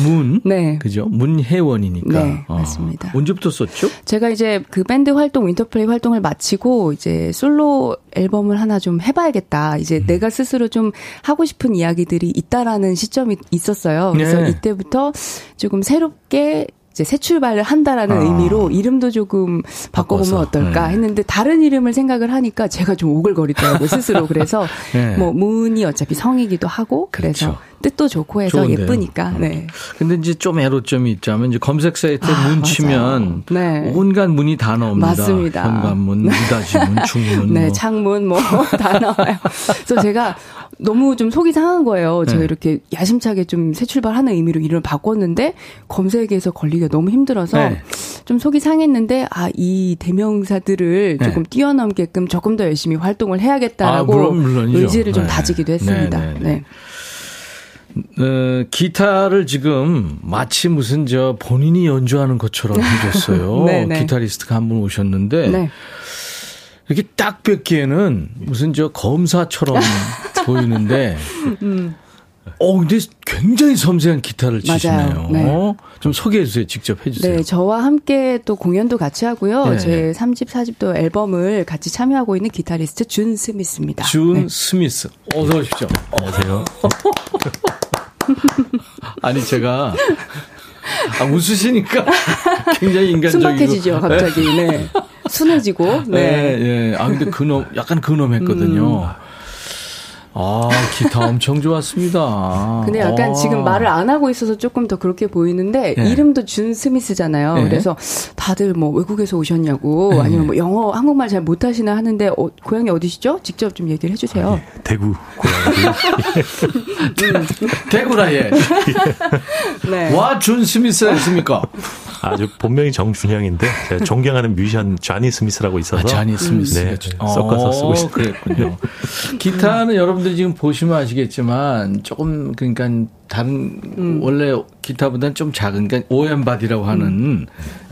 문 [laughs] 네. 그죠? 문혜원이니까. 네, 맞습니다. 언제부터 썼죠? 제가 이제 그 밴드 활동, 윈터플레이 활동을 마치고 이제 솔로 앨범을 하나 좀 해봐야겠다. 음. 이제 내가 스스로 좀 하고 싶은 이야기들이 있다라는 시점이 있었어요. 그래서 네. 이때부터 조금 새롭게 이제 새 출발을 한다라는 아. 의미로 이름도 조금 바꿔보면 바꿔서, 어떨까 네. 했는데 다른 이름을 생각을 하니까 제가 좀 오글거리더라고요 스스로 그래서 [laughs] 네. 뭐 문이 어차피 성이기도 하고 그래서 그렇죠. 뜻도 좋고 해서 좋은데요. 예쁘니까 음. 네. 근데 이제 좀 애로점이 있자면 이제 검색 사이트에 아, 문. 치면 네. 온갖 문이 다 나옵니다. 맞습니다. 현관문, 무다지문, [laughs] 중문. 네, 뭐. 창문 뭐 [laughs] 다 나와요. 그래서 제가 너무 좀 속이 상한 거예요. 제가 네. 이렇게 야심차게 좀 새 출발하는 의미로 이름을 바꿨는데 검색에서 걸리기가 너무 힘들어서 네. 좀 속이 상했는데 아 이 대명사들을 네. 조금 뛰어넘게끔 조금 더 열심히 활동을 아, 해야겠다라고 물론, 물론이죠. 의지를 좀 네. 다지기도 했습니다. 네, 네, 네, 네. 어, 기타를 지금 마치 무슨 저 본인이 연주하는 것처럼 해줬어요. [laughs] 기타리스트가 한 분 오셨는데 네. 이렇게 딱 뵙기에는 무슨 저 검사처럼 [laughs] 보이는데 어 근데 굉장히 섬세한 기타를. 치시네요. 네. 좀 소개해 주세요. 직접 해 주세요. 네, 저와 함께 또 공연도 같이 하고요. 네. 제 3집, 4집도 앨범을 같이 참여하고 있는 기타리스트 준 스미스입니다. 준 네. 스미스. 어서 오십시오. 안녕하세요. [laughs] 아니 제가 아, 웃으시니까 [laughs] 굉장히 인간적이고 순박해지죠, 갑자기. 네. [laughs] 순해지고. 네, 네. 예. 아, 근데 근엄, 약간 근엄했거든요. 음. 아, 기타 엄청 좋았습니다. 근데 약간 아. 지금 말을 안 하고 있어서 조금 더 그렇게 보이는데 네. 이름도 준 스미스잖아요. 네. 그래서 다들 뭐 외국에서 오셨냐고 네. 아니면 뭐 영어 한국말 잘 못하시나 하는데 어, 고향이 어디시죠? 직접 좀 얘기를 해주세요. 대구 고향이 대구라, 예. [laughs] 네. 와, 준 스미스가 있습니까? 아주 본명이 정준영인데 제가 존경하는 뮤지션 좌니 스미스라고 있어서 아, 자니 스미스. 네, 섞어서 쓰고 있습니다. 그랬군요. 기타는 여러분들 지금 보시면 아시겠지만 조금 그러니까 다른 음. 원래 기타보다는 좀 작은 그러니까 OM body라고 하는 음.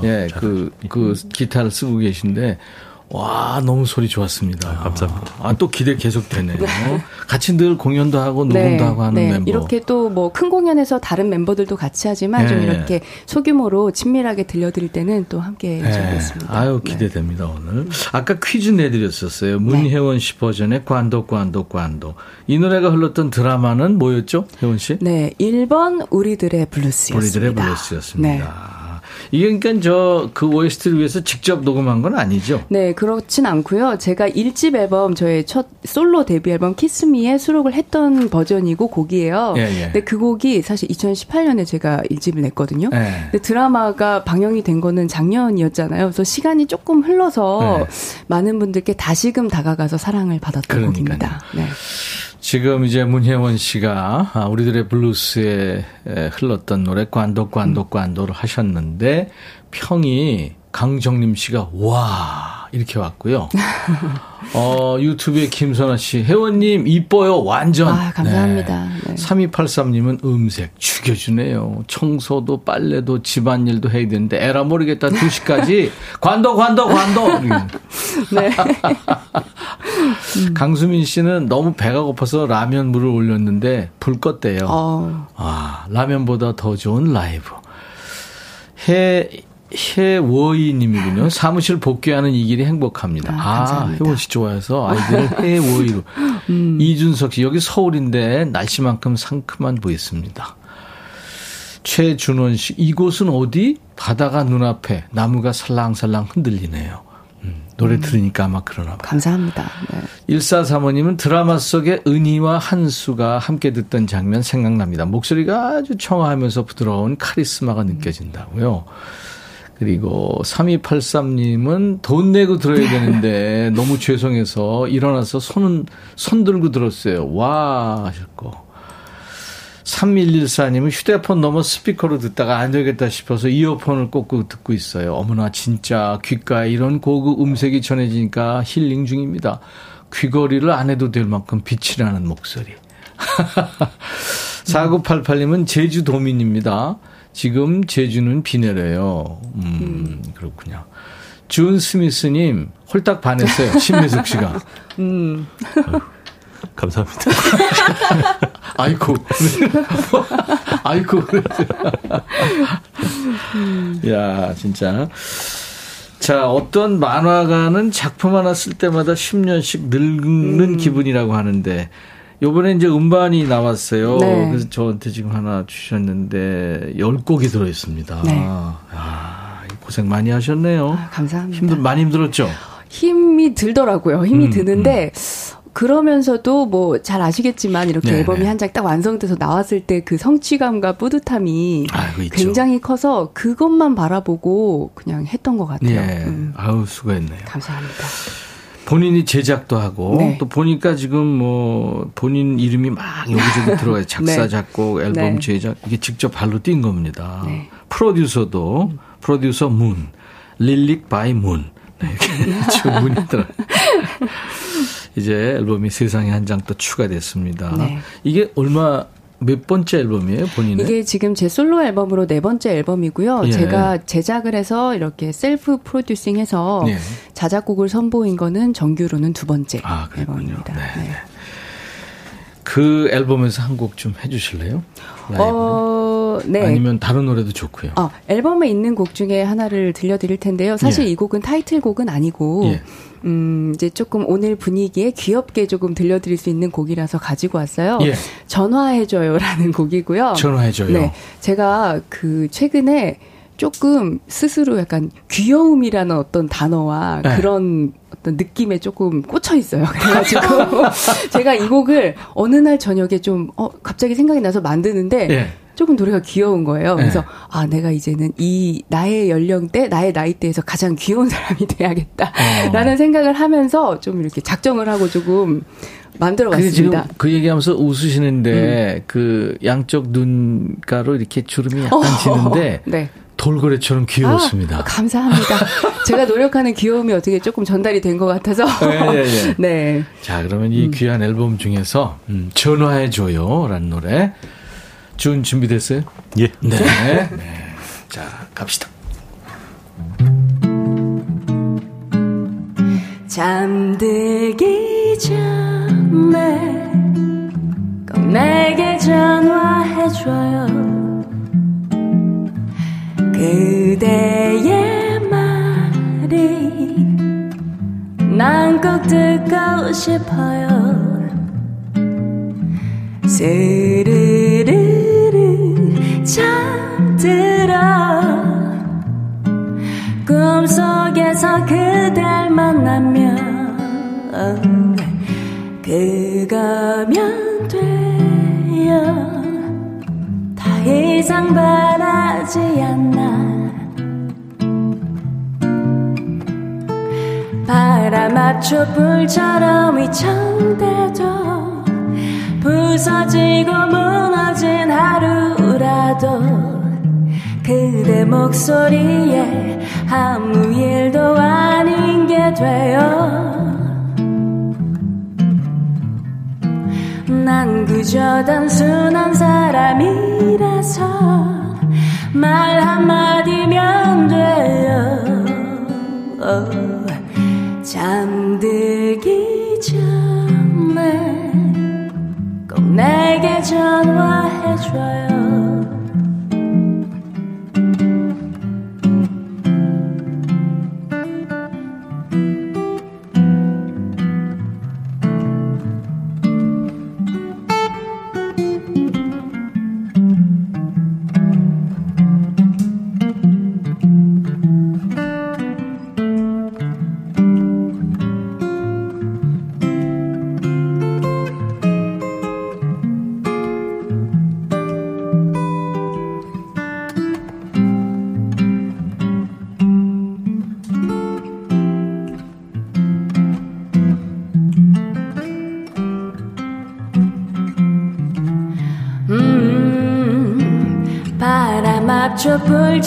예, 그, 그 기타를 쓰고 계신데 와, 너무 소리 좋았습니다. 아, 감사합니다. 아, 또 기대 계속 되네요. 같이 늘 공연도 하고 녹음도 하고 하는 네. 멤버. 이렇게 또 뭐 큰 공연에서 다른 멤버들도 같이 하지만 좀 네. 이렇게 소규모로 친밀하게 들려드릴 때는 또 함께 네. 해주겠습니다. 아유 네. 기대됩니다 오늘. 아까 퀴즈 내드렸었어요. 문혜원 씨 버전의 Quando Quando Quando. 이 노래가 흘렀던 드라마는 뭐였죠, 혜원 씨? 네, 1번 우리들의 블루스였습니다. 우리들의 블루스였습니다. 이게 그러니까 저 그 OST를 위해서 직접 녹음한 건 아니죠? 네, 그렇진 않고요. 제가 1집 앨범 저의 첫 솔로 데뷔 앨범 키스미에 수록을 했던 버전이고 곡이에요. 예, 예. 근데 그 곡이 사실 2018년에 제가 1집을 냈거든요. 네. 근데 드라마가 방영이 된 거는 작년이었잖아요. 그래서 시간이 조금 흘러서 네. 많은 분들께 다시금 다가가서 사랑을 받았던 그러니까요. 곡입니다. 네. 지금 이제 문혜원 씨가 아, 우리들의 블루스에 에, 흘렀던 노래 관도 관도 관도를 하셨는데 평이 강정림 씨가 와 이렇게 왔고요. 어, 유튜브에 김선아 씨, 혜원님, 이뻐요, 완전. 아, 감사합니다. 네. 3283님은 음색, 죽여주네요. 청소도, 빨래도, 집안일도 해야 되는데, 에라 모르겠다, 2시까지. 관도, 관도, 관도! 네. 강수민 씨는 너무 배가 고파서 라면 물을 올렸는데, 불 껐대요. 어, 아, 라면보다 더 좋은 라이브. 해, 해워이님이군요. 사무실 복귀하는 이 길이 행복합니다. 아, 아, 감사합니다. 혜원 씨 좋아해서 아이들을 해워이로. [laughs] 이준석 씨, 여기 서울인데 날씨만큼 상큼한 보였습니다. 최준원 씨, 이곳은 어디? 바다가 눈앞에 나무가 살랑살랑 흔들리네요. 음, 노래 들으니까 아마 그러나 봐요. 감사합니다. 네. 1435님은 드라마 속에 은희와 한수가 함께 듣던 장면 생각납니다. 목소리가 아주 청아하면서 부드러운 카리스마가 느껴진다고요. 그리고 3283님은 돈 내고 들어야 되는데 [laughs] 너무 죄송해서 일어나서 손은, 손 들고 들었어요. 와, 하셨고. 3114님은 휴대폰 넘어 스피커로 듣다가 안 되겠다 싶어서 이어폰을 꽂고 듣고 있어요. 어머나 진짜 귓가에 이런 고급 음색이 전해지니까 힐링 중입니다. 귀걸이를 안 해도 될 만큼 빛이 나는 목소리. [laughs] 4988님은 제주도민입니다. 지금 제주는 비 내려요. 음, 그렇군요. 준 스미스님, 홀딱 반했어요. [laughs] 신미숙 씨가. 감사합니다. [laughs] 아이고. [laughs] 아이고. 야, 진짜. 자, 어떤 만화가는 작품 하나 쓸 때마다 10년씩 늙는 음. 기분이라고 하는데, 요번에 이제 음반이 나왔어요. 네. 그래서 저한테 지금 하나 주셨는데, 10곡이 들어 있습니다. 네. 아, 고생 많이 하셨네요. 아, 감사합니다. 힘들, 많이 힘들었죠? 힘이 들더라고요. 힘이 음, 드는데 그러면서도 뭐 잘 아시겠지만 이렇게 네네. 앨범이 한 장 딱 완성돼서 나왔을 때 그 성취감과 뿌듯함이 아, 있죠. 굉장히 커서 그것만 바라보고 그냥 했던 것 같아요. 예. 음, 아우, 수고했네요. 감사합니다. 본인이 제작도 하고 네. 또 보니까 지금 뭐 본인 이름이 막 여기저기 [laughs] 들어가요. 작사, 네. 작곡, 앨범 네. 제작 이게 직접 발로 뛴 겁니다. 네. 프로듀서도 producer Moon, lyric by Moon. 네, 이렇게 [laughs] 지금 문이 들어. 이제 앨범이 세상에 한 장 또 추가됐습니다. 네. 이게 얼마 몇 번째 앨범이에요, 본인의? 이게 지금 제 솔로 앨범으로 네 번째 앨범이고요. 예. 제가 제작을 해서 이렇게 self producing해서 예. 자작곡을 선보인 거는 정규로는 두 번째 아. 앨범입니다. 네, 네. 네. 그 앨범에서 한 곡 좀 해주실래요? 라이브로? 어, 네. 아니면 다른 노래도 좋고요. 아, 앨범에 있는 곡 중에 하나를 들려드릴 텐데요. 사실 예. 이 곡은 타이틀곡은 아니고, 예. 음, 이제 조금 오늘 분위기에 귀엽게 조금 들려드릴 수 있는 곡이라서 가지고 왔어요. 예. 전화해줘요라는 곡이고요. 전화해줘요. 네. 제가 그 최근에 조금 스스로 약간 귀여움이라는 어떤 단어와 네. 그런 어떤 느낌에 조금 꽂혀 있어요. [laughs] 그래가지고 [laughs] 제가 이 곡을 어느 날 저녁에 좀, 어, 갑자기 생각이 나서 만드는데 예. 조금 노래가 귀여운 거예요. 네. 그래서 아 내가 이제는 이 나의 연령대, 나의 나이대에서 가장 귀여운 사람이 [laughs] 돼야겠다라는 어. 생각을 하면서 좀 이렇게 작정을 하고 조금 만들어 그게 지금 봤습니다. 그 얘기하면서 웃으시는데 그 양쪽 눈가로 이렇게 주름이 약간 지는데 [laughs] 네. 돌고래처럼 귀여웠습니다. 아, 감사합니다. [laughs] 제가 노력하는 귀여움이 어떻게 조금 전달이 된 것 같아서. 예, 예, 예. 네. 자, 그러면 이 귀한 앨범 중에서 음, 전화해줘요라는 노래 준 준비됐어요? 예. 네. 네. [laughs] 자, 갑시다. 잠들기 전에 꼭 내게 전화해줘요 그대의 말이 난 꼭 듣고 싶어요 스르르르 잠들어. 꿈속에서 그댈 만나면 그거면 돼요. 더 이상 바라지 않나 바람 앞초 불처럼 위청대도 부서지고 무너진 하루라도 그대 목소리에 아무 일도 아닌 게 돼요. 난 그저 단순한 사람이라서 말 한마디면 돼요. 잠들기 전에 꼭 내게 전화해줘요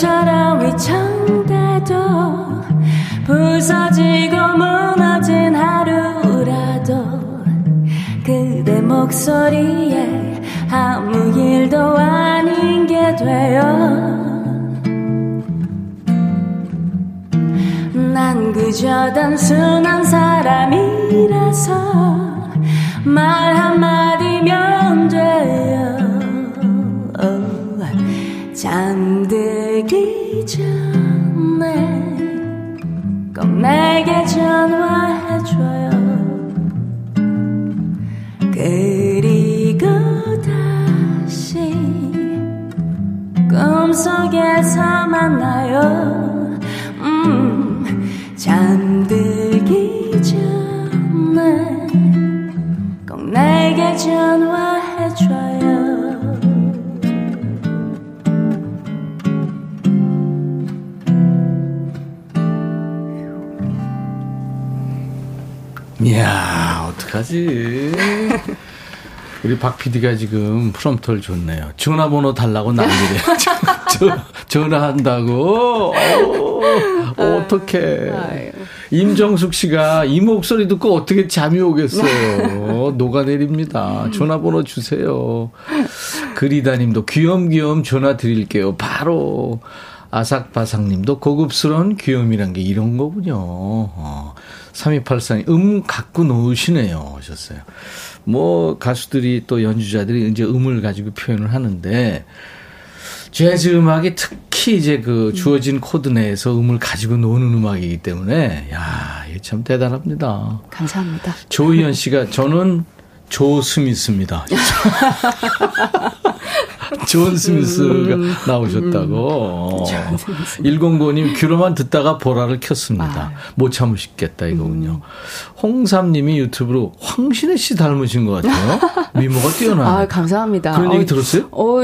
앞 이야, 어떡하지? 우리 박 PD가 지금 프롬프터를 줬네요. 전화번호 달라고 난리래. [laughs] 저- 전화한다고. 어, 어떡해. 임정숙 씨가 이 목소리 듣고 어떻게 잠이 오겠어요. [laughs] 녹아내립니다. 전화번호 주세요. 그리다님도 귀염귀염 전화 드릴게요. 바로. 아삭바삭님도 고급스러운 귀염이란 게 이런 거군요. 어. 3284님, 음 갖고 놓으시네요. 하셨어요. 뭐, 가수들이 또 연주자들이 이제 음을 가지고 표현을 하는데, 재즈 음악이 특히 이제 그 주어진 코드 내에서 음을 가지고 노는 음악이기 때문에, 야, 이게 참 대단합니다. 감사합니다. 조희연 씨가 저는 조 스미스입니다. [laughs] 존 스미스가 나오셨다고. 109님 귀로만 듣다가 보라를 켰습니다. 못 참으시겠다 이거군요. 홍삼님이 유튜브로 황신혜 씨 닮으신 것 같아요. [laughs] 미모가 뛰어나요. 아, 감사합니다. 그런 얘기 어, 들었어요? 어,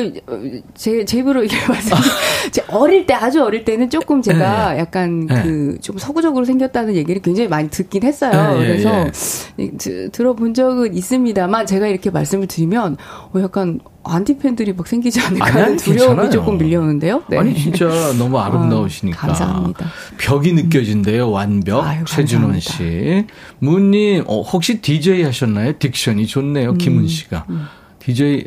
제, 제 입으로 얘기해 봤어요. [laughs] [laughs] 제 어릴 때, 아주 어릴 때는 조금 제가 네. 약간 네. 그, 좀 서구적으로 생겼다는 얘기를 굉장히 많이 듣긴 했어요. 예, 예, 그래서 예. 들어본 적은 있습니다만 제가 이렇게 말씀을 드리면, 어, 약간 안티 팬들이 막 생기지 않을까 하는 아니, 두려움이 괜찮아요. 조금 밀려오는데요. 네. 아니 진짜 너무 아름다우시니까. 어, [laughs] 감사합니다. 벽이 느껴진대요. 완벽. 아유, 최준원. 씨. 문님 어, 혹시 DJ 하셨나요? diction이 좋네요. 김은 씨가. DJ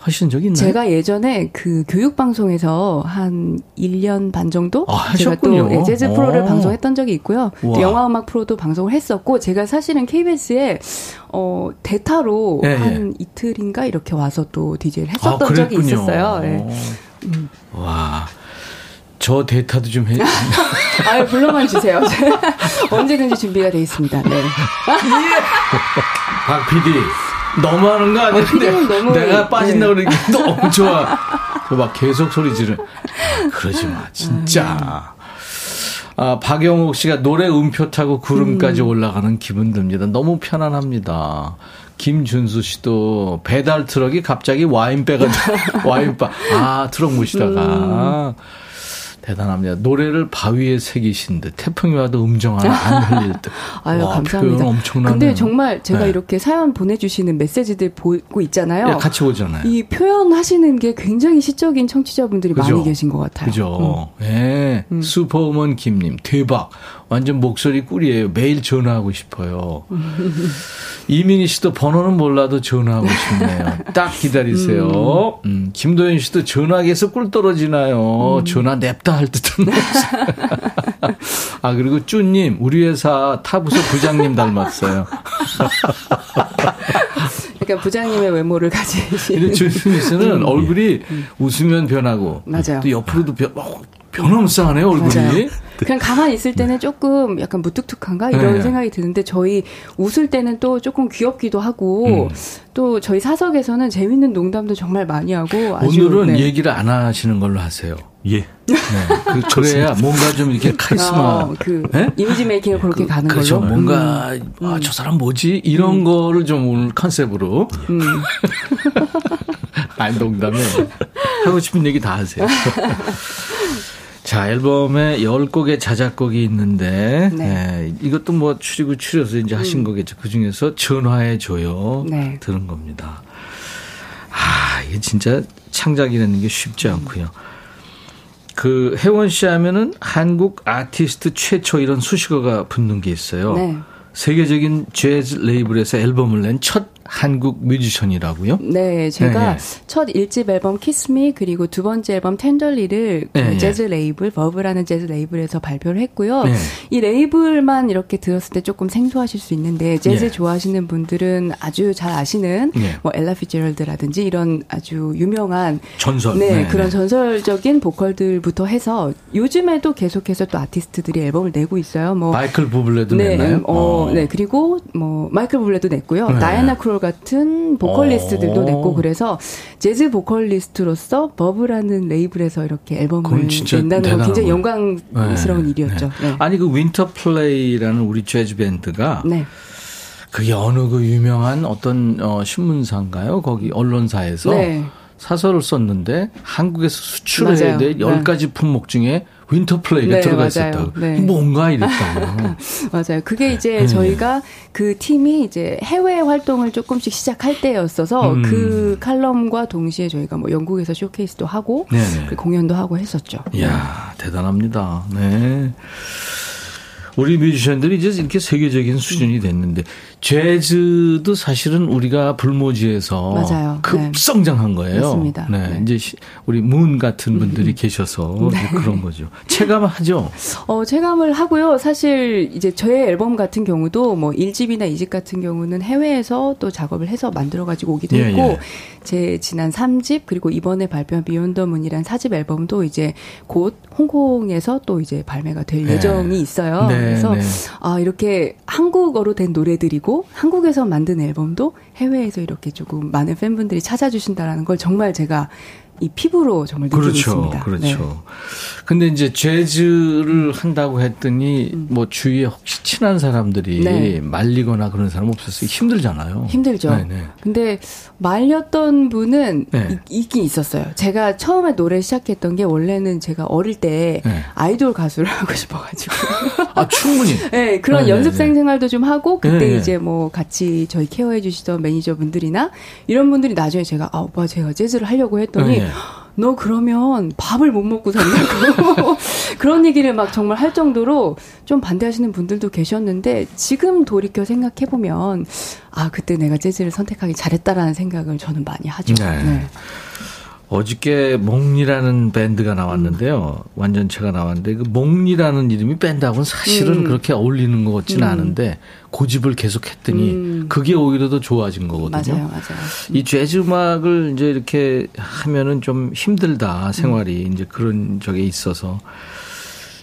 하신 적 있나요? 음, 제가 예전에 그 교육 방송에서 한 1년 반 정도? 아, 제가 하셨군요. 또 예, 재즈 프로를 오. 방송했던 적이 있고요. 또 우와. 영화 음악 프로도 방송을 했었고, 제가 사실은 KBS에, 어, 대타로 예, 예. 한 이틀인가 이렇게 와서 또 DJ를 아, 했었던 적이 그랬군요. 있었어요. 예. 와. 저 데이터도 좀 해. [laughs] 아유, 불러만 주세요. [laughs] 언제든지 준비가 되어 있습니다. 네. [laughs] 박 PD. 너무 하는 거 아니야? PD 는 너무- 내가 빠진다 네. 그러니까 [laughs] 너무 좋아. 그막 계속 소리 지르. 그러지 마, 진짜. 아, 박영옥 씨가 노래 음표 타고 구름까지 올라가는 기분 듭니다. 너무 편안합니다. 김준수 씨도 배달 트럭이 갑자기 와인 빼가 [laughs] 와인바 아 트럭 모시다가 대단합니다. 노래를 바위에 새기신 듯 태풍이 와도 음정 하나 [laughs] 안 흘릴 듯. 아유, 와, 감사합니다. 표현 엄청나네요. 근데 정말 제가 네. 이렇게 사연 보내주시는 메시지들 보고 있잖아요. 예, 같이 오잖아요. 이 표현하시는 게 굉장히 시적인 청취자분들이 그죠? 많이 계신 것 같아요. 그죠. 예. 슈퍼우먼 김님, 대박. 완전 목소리 꿀이에요. 매일 전화하고 싶어요. 이민희 씨도 번호는 몰라도 전화하고 싶네요. 딱 기다리세요. 음, 김도현 씨도 전화기에서 꿀 떨어지나요? 전화 냅다 할 듯한 [laughs] 목소리. 아, 그리고 쭈님, 우리 회사 타부서 부장님 닮았어요. 약간 부장님의 외모를 가지신. 주민 씨는 얼굴이 웃으면 변하고. 맞아요. 또 옆으로도 변, 어, 변함싸하네요, 얼굴이. 맞아요. 그냥 가만히 있을 때는 조금 약간 무뚝뚝한가 이런 네. 생각이 드는데 저희 웃을 때는 또 조금 귀엽기도 하고 음. 또 저희 사석에서는 재밌는 농담도 정말 많이 하고 아주 오늘은 네. 얘기를 안 하시는 걸로 하세요. 예. 네. 그, 그래야 뭔가 좀 이렇게 카리스마. 어, 그 네? 이미지 메이킹을 그렇게 가는 그렇죠. 걸로. 뭔가, 음. 아, 저 사람 뭐지? 이런 거를 좀 오늘 컨셉으로. 음. [laughs] 아니, 농담에. 하고 싶은 얘기 다 하세요. [laughs] 자, 앨범에 10곡의 자작곡이 있는데, 네. 네, 이것도 뭐 추리고 추려서 이제 하신 거겠죠. 그 중에서 전화해줘요. 네. 들은 겁니다. 아, 이게 진짜 창작이라는 게 쉽지 않고요. 그 혜원 씨 하면은 한국 아티스트 최초 이런 수식어가 붙는 게 있어요. 네. 세계적인 재즈 레이블에서 앨범을 낸 첫 한국 뮤지션이라고요? 네, 제가 네, 첫 1집 앨범 Kiss Me 그리고 두 번째 앨범 Tenderly를 그 네, 재즈 레이블 버브라는 재즈 레이블에서 발표를 했고요. 네. 이 레이블만 이렇게 들었을 때 조금 생소하실 수 있는데 재즈 네. 좋아하시는 분들은 아주 잘 아시는 네. 뭐 엘라 피제럴드라든지 이런 아주 유명한 전설. 네, 네, 그런 네. 전설적인 보컬들부터 해서 요즘에도 계속해서 또 아티스트들이 앨범을 내고 있어요. 뭐 마이클 부블레도 네, 냈나요? 어, 네. 그리고 뭐 마이클 블레도 냈고요. 네. 다이애나 크롤 같은 보컬리스트들도 어. 냈고 그래서 재즈 보컬리스트로서 버브라는 레이블에서 이렇게 앨범을 낸다는 건 굉장히 영광스러운 네, 일이었죠. 네. 네. 아니 그 윈터 플레이라는 우리 재즈 밴드가 네. 그게 어느 그 유명한 어떤 어, 신문사인가요? 거기 언론사에서 네. 사설을 썼는데 한국에서 수출해야 맞아요. 될 네. 10가지 품목 중에 윈터 플레이가 네, 들어가. 있었다고. 네. 뭔가 이랬다고. [laughs] 맞아요. 그게 이제 네. 저희가 그 팀이 이제 해외 활동을 조금씩 시작할 때였어서 음. 그 칼럼과 동시에 저희가 뭐 영국에서 쇼케이스도 하고 네네. 그 공연도 하고 했었죠. 이야, 대단합니다. 네. 우리 뮤지션들이 이제 이렇게 세계적인 수준이 됐는데, 재즈도 사실은 우리가 불모지에서 맞아요. 급성장한 거예요. 맞습니다. 네. 네. 이제 시- 우리 문 같은 분들이 계셔서 [laughs] 이제 그런 거죠. 체감하죠? 어, 체감을 하고요. 사실 이제 저의 앨범 같은 경우도 뭐 1집이나 2집 같은 경우는 해외에서 또 작업을 해서 만들어 가지고 오기도 예, 했고 예. 제 지난 3집 그리고 이번에 발표한 비욘 더 문이란 4집 앨범도 이제 곧 홍콩에서 또 이제 발매가 될 네. 예정이 있어요. 네, 그래서 네. 아, 이렇게 한국어로 된 노래들이고 한국에서 만든 앨범도 해외에서 이렇게 조금 많은 팬분들이 찾아주신다라는 걸 정말 제가 이 피부로 정말 느끼고 그렇죠. 있습니다. 그렇죠. 네. 근데 이제 재즈를 한다고 했더니 뭐 주위에 혹시 친한 사람들이 음. 네. 말리거나 그런 사람 없었어요. 힘들잖아요. 힘들죠. 네, 네. 근데 말렸던 분은 네. 이- 있긴 있었어요. 제가 처음에 노래 시작했던 게 원래는 제가 어릴 때 네. 아이돌 가수를 [laughs] 하고 싶어가지고. 아, 충분히. [laughs] 네, 그런 네, 네, 연습생 네. 생활도 좀 하고 그때 네, 네. 이제 뭐 같이 저희 케어해 주시던 매니저분들이나 이런 분들이 나중에 제가 아 오빠 제가 재즈를 하려고 했더니 네. 너 그러면 밥을 못 먹고 산다고 [laughs] 그런 얘기를 막 정말 할 정도로 좀 반대하시는 분들도 계셨는데 지금 돌이켜 생각해 보면 아 그때 내가 재즈를 선택하기 잘했다라는 생각을 저는 많이 하죠. 네. 네. 어저께 몽리라는 밴드가 나왔는데요. 완전체가 나왔는데 그 몽리라는 이름이 밴드하고는 사실은 음. 그렇게 어울리는 것 같지는 음. 않은데 고집을 계속 했더니 음. 그게 오히려 더 좋아진 거거든요. 맞아요, 맞아요. 이 재즈 음악을 이제 이렇게 하면은 좀 힘들다 생활이 음. 이제 그런 적에 있어서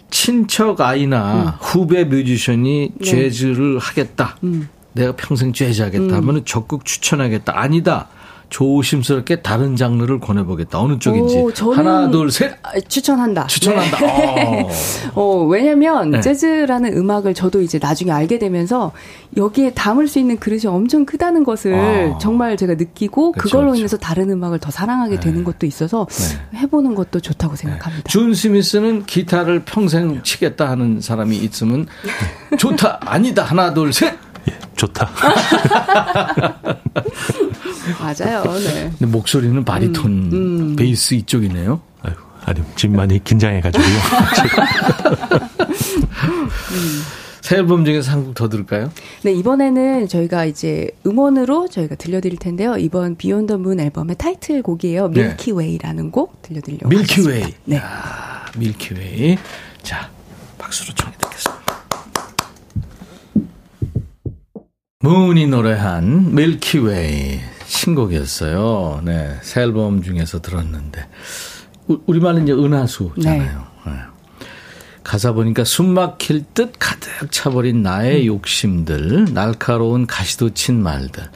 친척 아이나 후배 뮤지션이 네. 재즈를 하겠다. 음. 내가 평생 재즈 하겠다 하면은 적극 추천하겠다. 아니다. 조심스럽게 다른 장르를 권해보겠다. 어느 쪽인지. 오, 하나, 둘, 셋. 아, 추천한다. 추천한다. 네. 어. [laughs] 어, 왜냐면 네. 재즈라는 음악을 저도 이제 나중에 알게 되면서 여기에 담을 수 있는 그릇이 엄청 크다는 것을 아. 정말 제가 느끼고 그 그쵸, 걸로 그쵸. 인해서 다른 음악을 더 사랑하게 되는 것도 있어서 해보는 것도 좋다고 생각합니다. 준 스미스는 기타를 평생 치겠다 하는 사람이 있으면 좋다, 아니다, 하나, 둘, 셋. 좋다. [laughs] 맞아요. 네. 근데 목소리는 바리톤, 베이스 이쪽이네요. 아유, 아니, 지금 많이 긴장해가지고요. [laughs] 새 앨범 중에서 한 곡 더 들을까요? 네, 이번에는 저희가 이제 음원으로 저희가 들려드릴 텐데요. 이번 Beyond the Moon 앨범의 타이틀곡이에요. 네. Milky Way라는 곡 들려드리려고 Milky Way. 하겠습니다. 네. 아, Milky Way. 자, 박수로 청해 듣겠습니다. 문이 노래한 Milky Way 신곡이었어요. 네, 새 앨범 중에서 들었는데 우- 우리말은 이제 은하수잖아요. 네. 가사 보니까 숨 막힐 듯 가득 차버린 나의 욕심들, 날카로운 가시도 친 말들,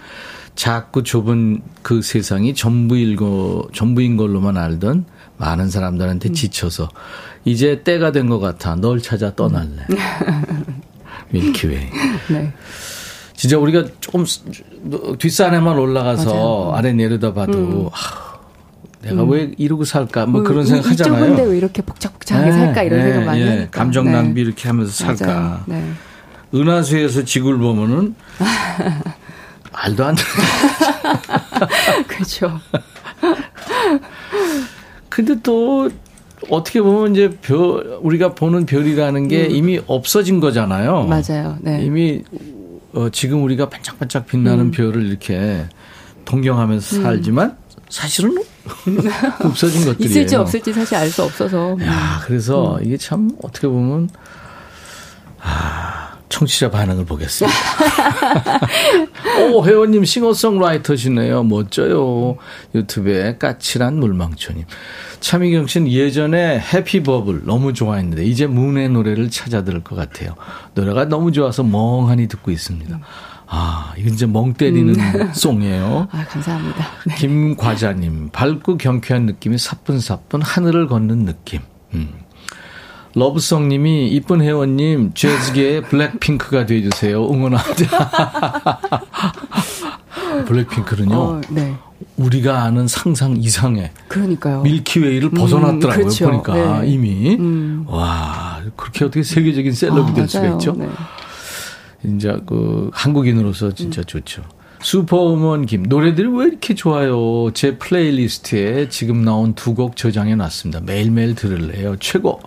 작고 좁은 그 세상이 전부인, 거, 전부인 걸로만 알던 많은 사람들한테 지쳐서 이제 때가 된 것 같아. 널 찾아 떠날래. [laughs] 밀키웨이. 네. 진짜 우리가 조금 뒷산에만 올라가서 맞아요. 아래 내려다봐도 아, 내가 왜 이러고 살까 뭐 그런 이- 생각 이 하잖아요. 좁은데 왜 이렇게 복잡복잡하게 살까 이런 생각 많이 예. 하니까. 감정 네. 낭비 이렇게 하면서 살까. 네. 은하수에서 지구를 보면은 [laughs] 말도 안 돼. [laughs] 그렇죠. 근데 또 어떻게 보면 이제 별 우리가 보는 별이라는 게 이미 없어진 거잖아요. 음. 맞아요. 네. 이미 어, 지금 우리가 반짝반짝 빛나는 음. 별을 이렇게 동경하면서 살지만 사실은 [laughs] 없어진 것들이에요. 있을지 없을지 사실 알 수 없어서. 야, 그래서 이게 참 어떻게 보면 아, 청취자 반응을 보겠습니다. [laughs] 오, 회원님 싱어송라이터시네요. 멋져요. 유튜브에 까칠한 물망초님. 차미경 씨는 예전에 해피버블 너무 좋아했는데 이제 문의 노래를 찾아 들을 것 같아요. 노래가 너무 좋아서 멍하니 듣고 있습니다. 아, 이건 이제 멍 때리는 송이에요. [laughs] 아, 감사합니다. 네. 김과자님, 밝고 경쾌한 느낌이 사뿐사뿐 하늘을 걷는 느낌. 음. 러브송님이 이쁜 회원님 재즈계의 [laughs] 블랙핑크가 돼주세요. 응원하자. [laughs] 블랙핑크는요. 어, 네. 우리가 아는 상상 이상의 그러니까요. 밀키웨이를 벗어났더라고요. 그렇죠. 보니까 네. 이미 음. 와 그렇게 어떻게 세계적인 celeb이 아, 될 수가 맞아요. 있죠. 네. 이제 그 한국인으로서 음. 진짜 좋죠. 슈퍼우먼 김 노래들이 왜 이렇게 좋아요? 제 playlist에 지금 나온 두 곡 저장해 놨습니다. 매일매일 들을래요. 최고.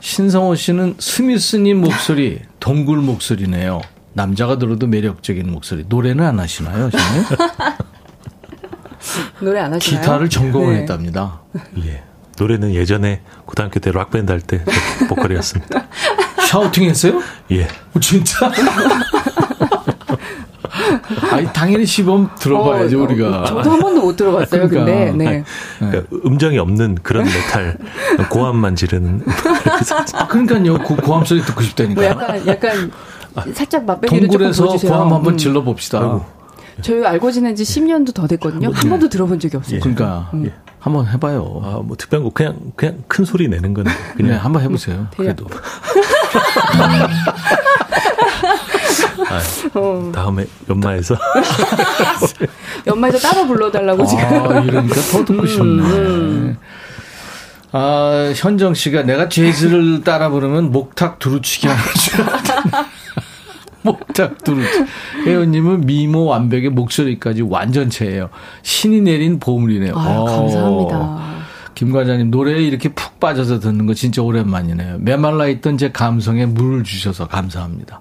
신성호 씨는 스미스님 목소리 동굴 목소리네요. 남자가 들어도 매력적인 목소리. 노래는 안 하시나요, 선생님? [laughs] 노래 안 하시나요? 기타를 전공을 네. 했답니다. 예. 노래는 예전에 고등학교 때 락밴드 할 때 보컬이었습니다. shouting 했어요? 예. 어, 진짜? 아니, 당연히 시범 들어봐야죠, 어, 우리가. 저도 한 번도 못 들어봤어요. 그러니까. 근데 네. 그러니까 음정이 없는 그런 메탈, [laughs] 고함만 지르는. 아, 그러니까요. 그 고함 소리 듣고 뭐 싶다니까요. 약간 약간 살짝 맛배기를 조금 동굴에서 보여주세요. 고함 한번 음. 질러 봅시다. 저희 알고 지낸 지 10년도 더 됐거든요. 한 번도 들어본 적이 없어요. 그러니까 음. 예. 한번 해봐요. 아, 뭐 특별한 거 그냥 그냥 큰 소리 내는 건 그냥 네, 한번 해보세요. 그래도. [laughs] 아, 다음에 연마에서 [laughs] 연말에서 따로 불러달라고 지금. 아, 이러니까 더 듣고 싶네. 아, 현정 씨가 내가 재즈를 따라 부르면 목탁 두루치기 하는 줄 [laughs] 목탁 두루치. 혜연님은 미모 완벽의 목소리까지 완전체예요. 신이 내린 보물이네요. 아유, 어. 감사합니다. 김 과장님 노래에 이렇게 푹 빠져서 듣는 거 진짜 오랜만이네요. 메말라 있던 제 감성에 물을 주셔서 감사합니다.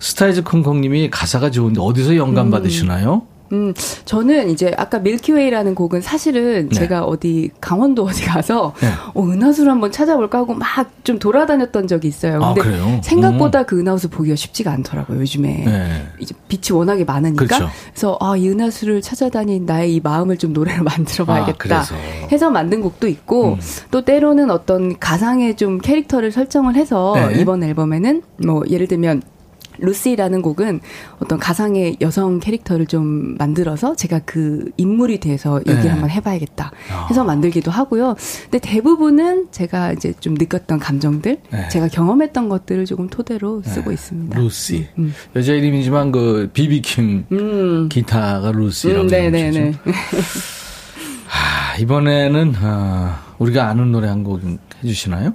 스타이즈 콩콩님이 가사가 좋은데 어디서 영감 받으시나요? 음, 저는 이제 아까 Milky Way라는 곡은 사실은 네. 제가 어디 강원도 어디 가서 네. 어, 은하수를 한번 찾아볼까 하고 막 좀 돌아다녔던 적이 있어요. 아, 근데 그래요? 생각보다 그 은하수 보기가 쉽지가 않더라고요, 요즘에. 네. 이제 빛이 워낙에 많으니까. 그렇죠. 그래서 아, 이 은하수를 찾아다닌 나의 이 마음을 좀 노래로 [laughs] 만들어 봐야겠다. 아. 해서 만든 곡도 있고 음. 또 때로는 어떤 가상의 좀 캐릭터를 설정을 해서 네. 이번 앨범에는 뭐 예를 들면 루시라는 곡은 어떤 가상의 여성 캐릭터를 좀 만들어서 제가 그 인물이 돼서 얘기를 네. 한번 해봐야겠다 아. 해서 만들기도 하고요. 근데 대부분은 제가 이제 좀 느꼈던 감정들, 네. 제가 경험했던 것들을 조금 토대로 쓰고 있습니다. 루시. 음. 여자 이름이지만 그 비비킴 음. 기타가 루시라고 음, 네네네. 해주죠. 아, 이번에는 아, 우리가 아는 노래 한 곡 해주시나요?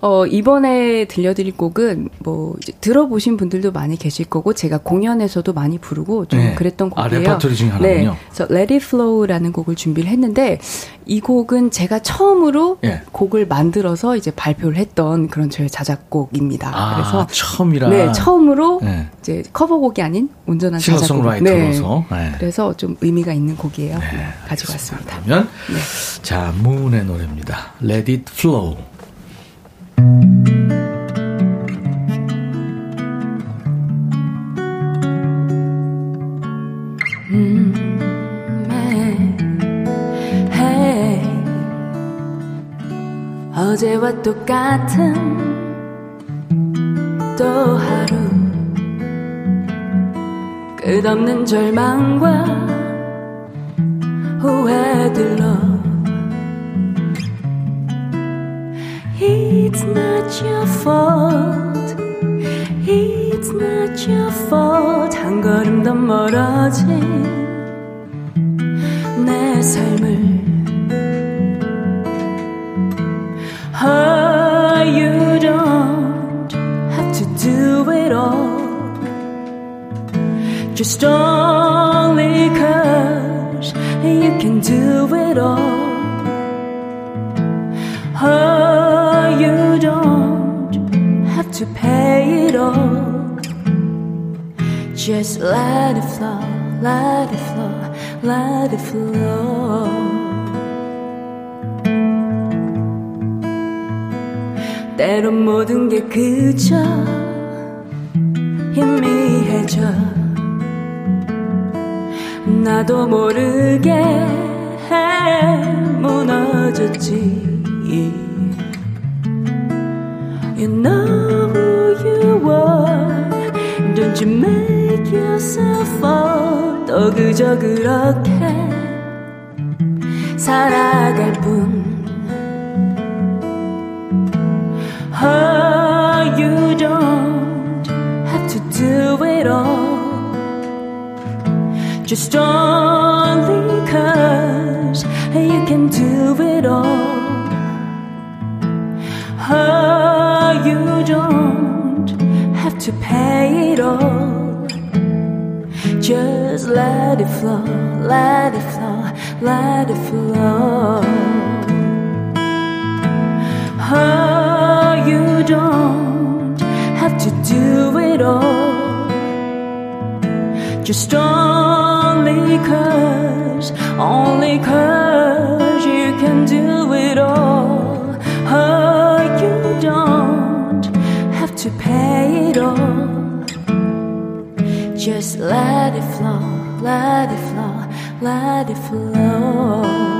어, 이번에 들려드릴 곡은 뭐 들어보신 분들도 많이 계실 거고 제가 공연에서도 많이 부르고 좀 네. 그랬던 아, 곡이에요. 레퍼토리 중에 하나군요. 네. 그래서 Let It Flow라는 곡을 준비를 했는데 이 곡은 제가 처음으로 예. 곡을 만들어서 이제 발표를 했던 그런 저의 자작곡입니다. 아, 그래서 처음이라. 네, 처음으로 네. 이제 커버곡이 아닌 온전한 자작곡. 싱어송라이터로서. 네. 그래서 좀 의미가 있는 곡이에요. 네, 가지고 왔습니다. 그러면 네. 자 문의 노래입니다. Let It Flow. 어제와 똑같은 또 하루 끝없는 절망과 후회들로 It's not your fault It's not your fault 한 걸음 더 멀어진 내 삶을 Oh, you don't have to do it all Just only cause you can do it all Oh, you don't have to pay it all Just let it flow, let it flow, let it flow. 때론 모든 게 그저 희미해져 나도 모르게 무너졌지 You know who you are Don't you make yourself fall 또 그저 그렇게 살아갈 뿐 Oh, you don't have to do it all Just only cause you can do it all Oh, you don't have to pay it all. Just let it flow, let it flow, let it flow. Oh, you don't have to do it all. Just only cause, only cause Just let it flow, let it flow, let it flow.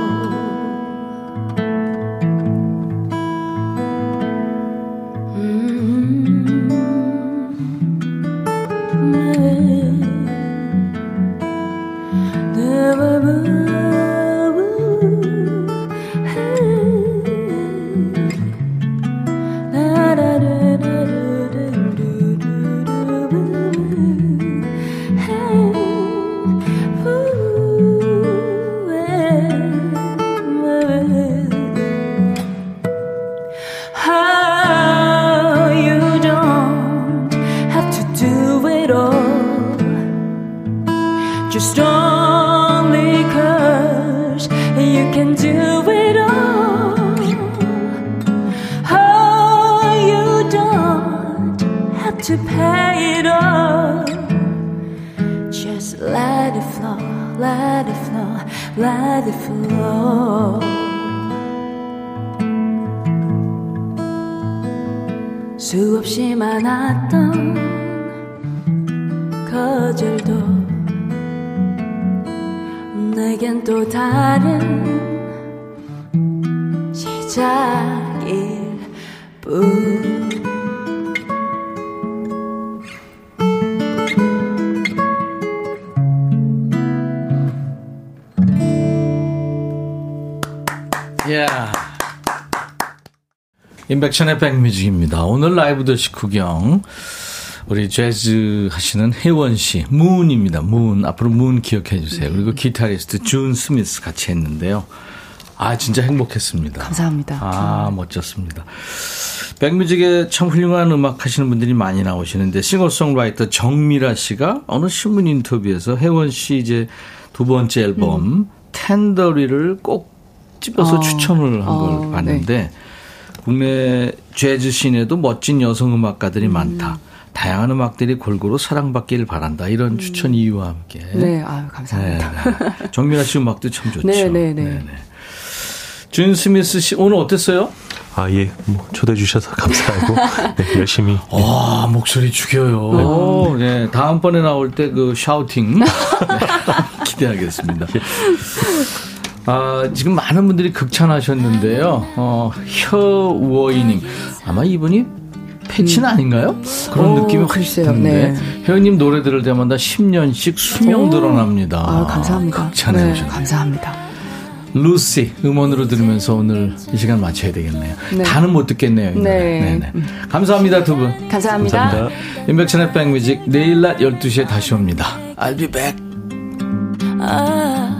Let it flow, let it flow, let it flow. 수없이 많았던 거절도 내겐 또 다른 시작일 뿐 인백션의 백뮤직입니다. 오늘 라이브도 식후경. 우리 재즈 하시는 혜원 씨, 문입니다. 문. 앞으로 문 기억해 주세요. 그리고 기타리스트 준 스미스 같이 했는데요. 아, 진짜 행복했습니다. 감사합니다. 아, 멋졌습니다. 백뮤직에 참 훌륭한 음악 하시는 분들이 많이 나오시는데, 싱어송라이터 정미라 씨가 어느 신문 인터뷰에서 혜원 씨 이제 두 번째 앨범, Tenderly를 꼭 집어서 어, 추천을 한걸 어, 봤는데, 국내 재즈 씬에도 멋진 여성 음악가들이 많다. 다양한 음악들이 골고루 사랑받길 바란다. 이런 추천 이유와 함께. 네, 아유, 감사합니다. 네, 네. 정미라 씨 음악도 참 좋죠. 네, 네, 네. 준 스미스 씨 오늘 어땠어요? 아, 예. 뭐, 초대해 주셔서 [laughs] 감사하고, 네, 열심히. 와 목소리 죽여요. 네. 다음번에 나올 때 그 샤우팅 [laughs] 네, 기대하겠습니다. [laughs] 아, 지금 많은 분들이 극찬하셨는데요. 어, 혀우어이님 아마 이분이 패친 아닌가요? 그런 오, 느낌이 확 글쎄요. 드는데 네. 혜연님 노래 들을 때마다 10년씩 수명 오. 늘어납니다. 아, 감사합니다. 극찬해 네, 주셨네요. 감사합니다. 루시 음원으로 들으면서 오늘 이 시간 마쳐야 되겠네요. 네. 다는 못 듣겠네요. 이 노래. 네. 네네. 감사합니다 두 분. 감사합니다. 감사합니다. 인백천의 백뮤직 내일 낮 12시에 다시 옵니다. I'll be back. 아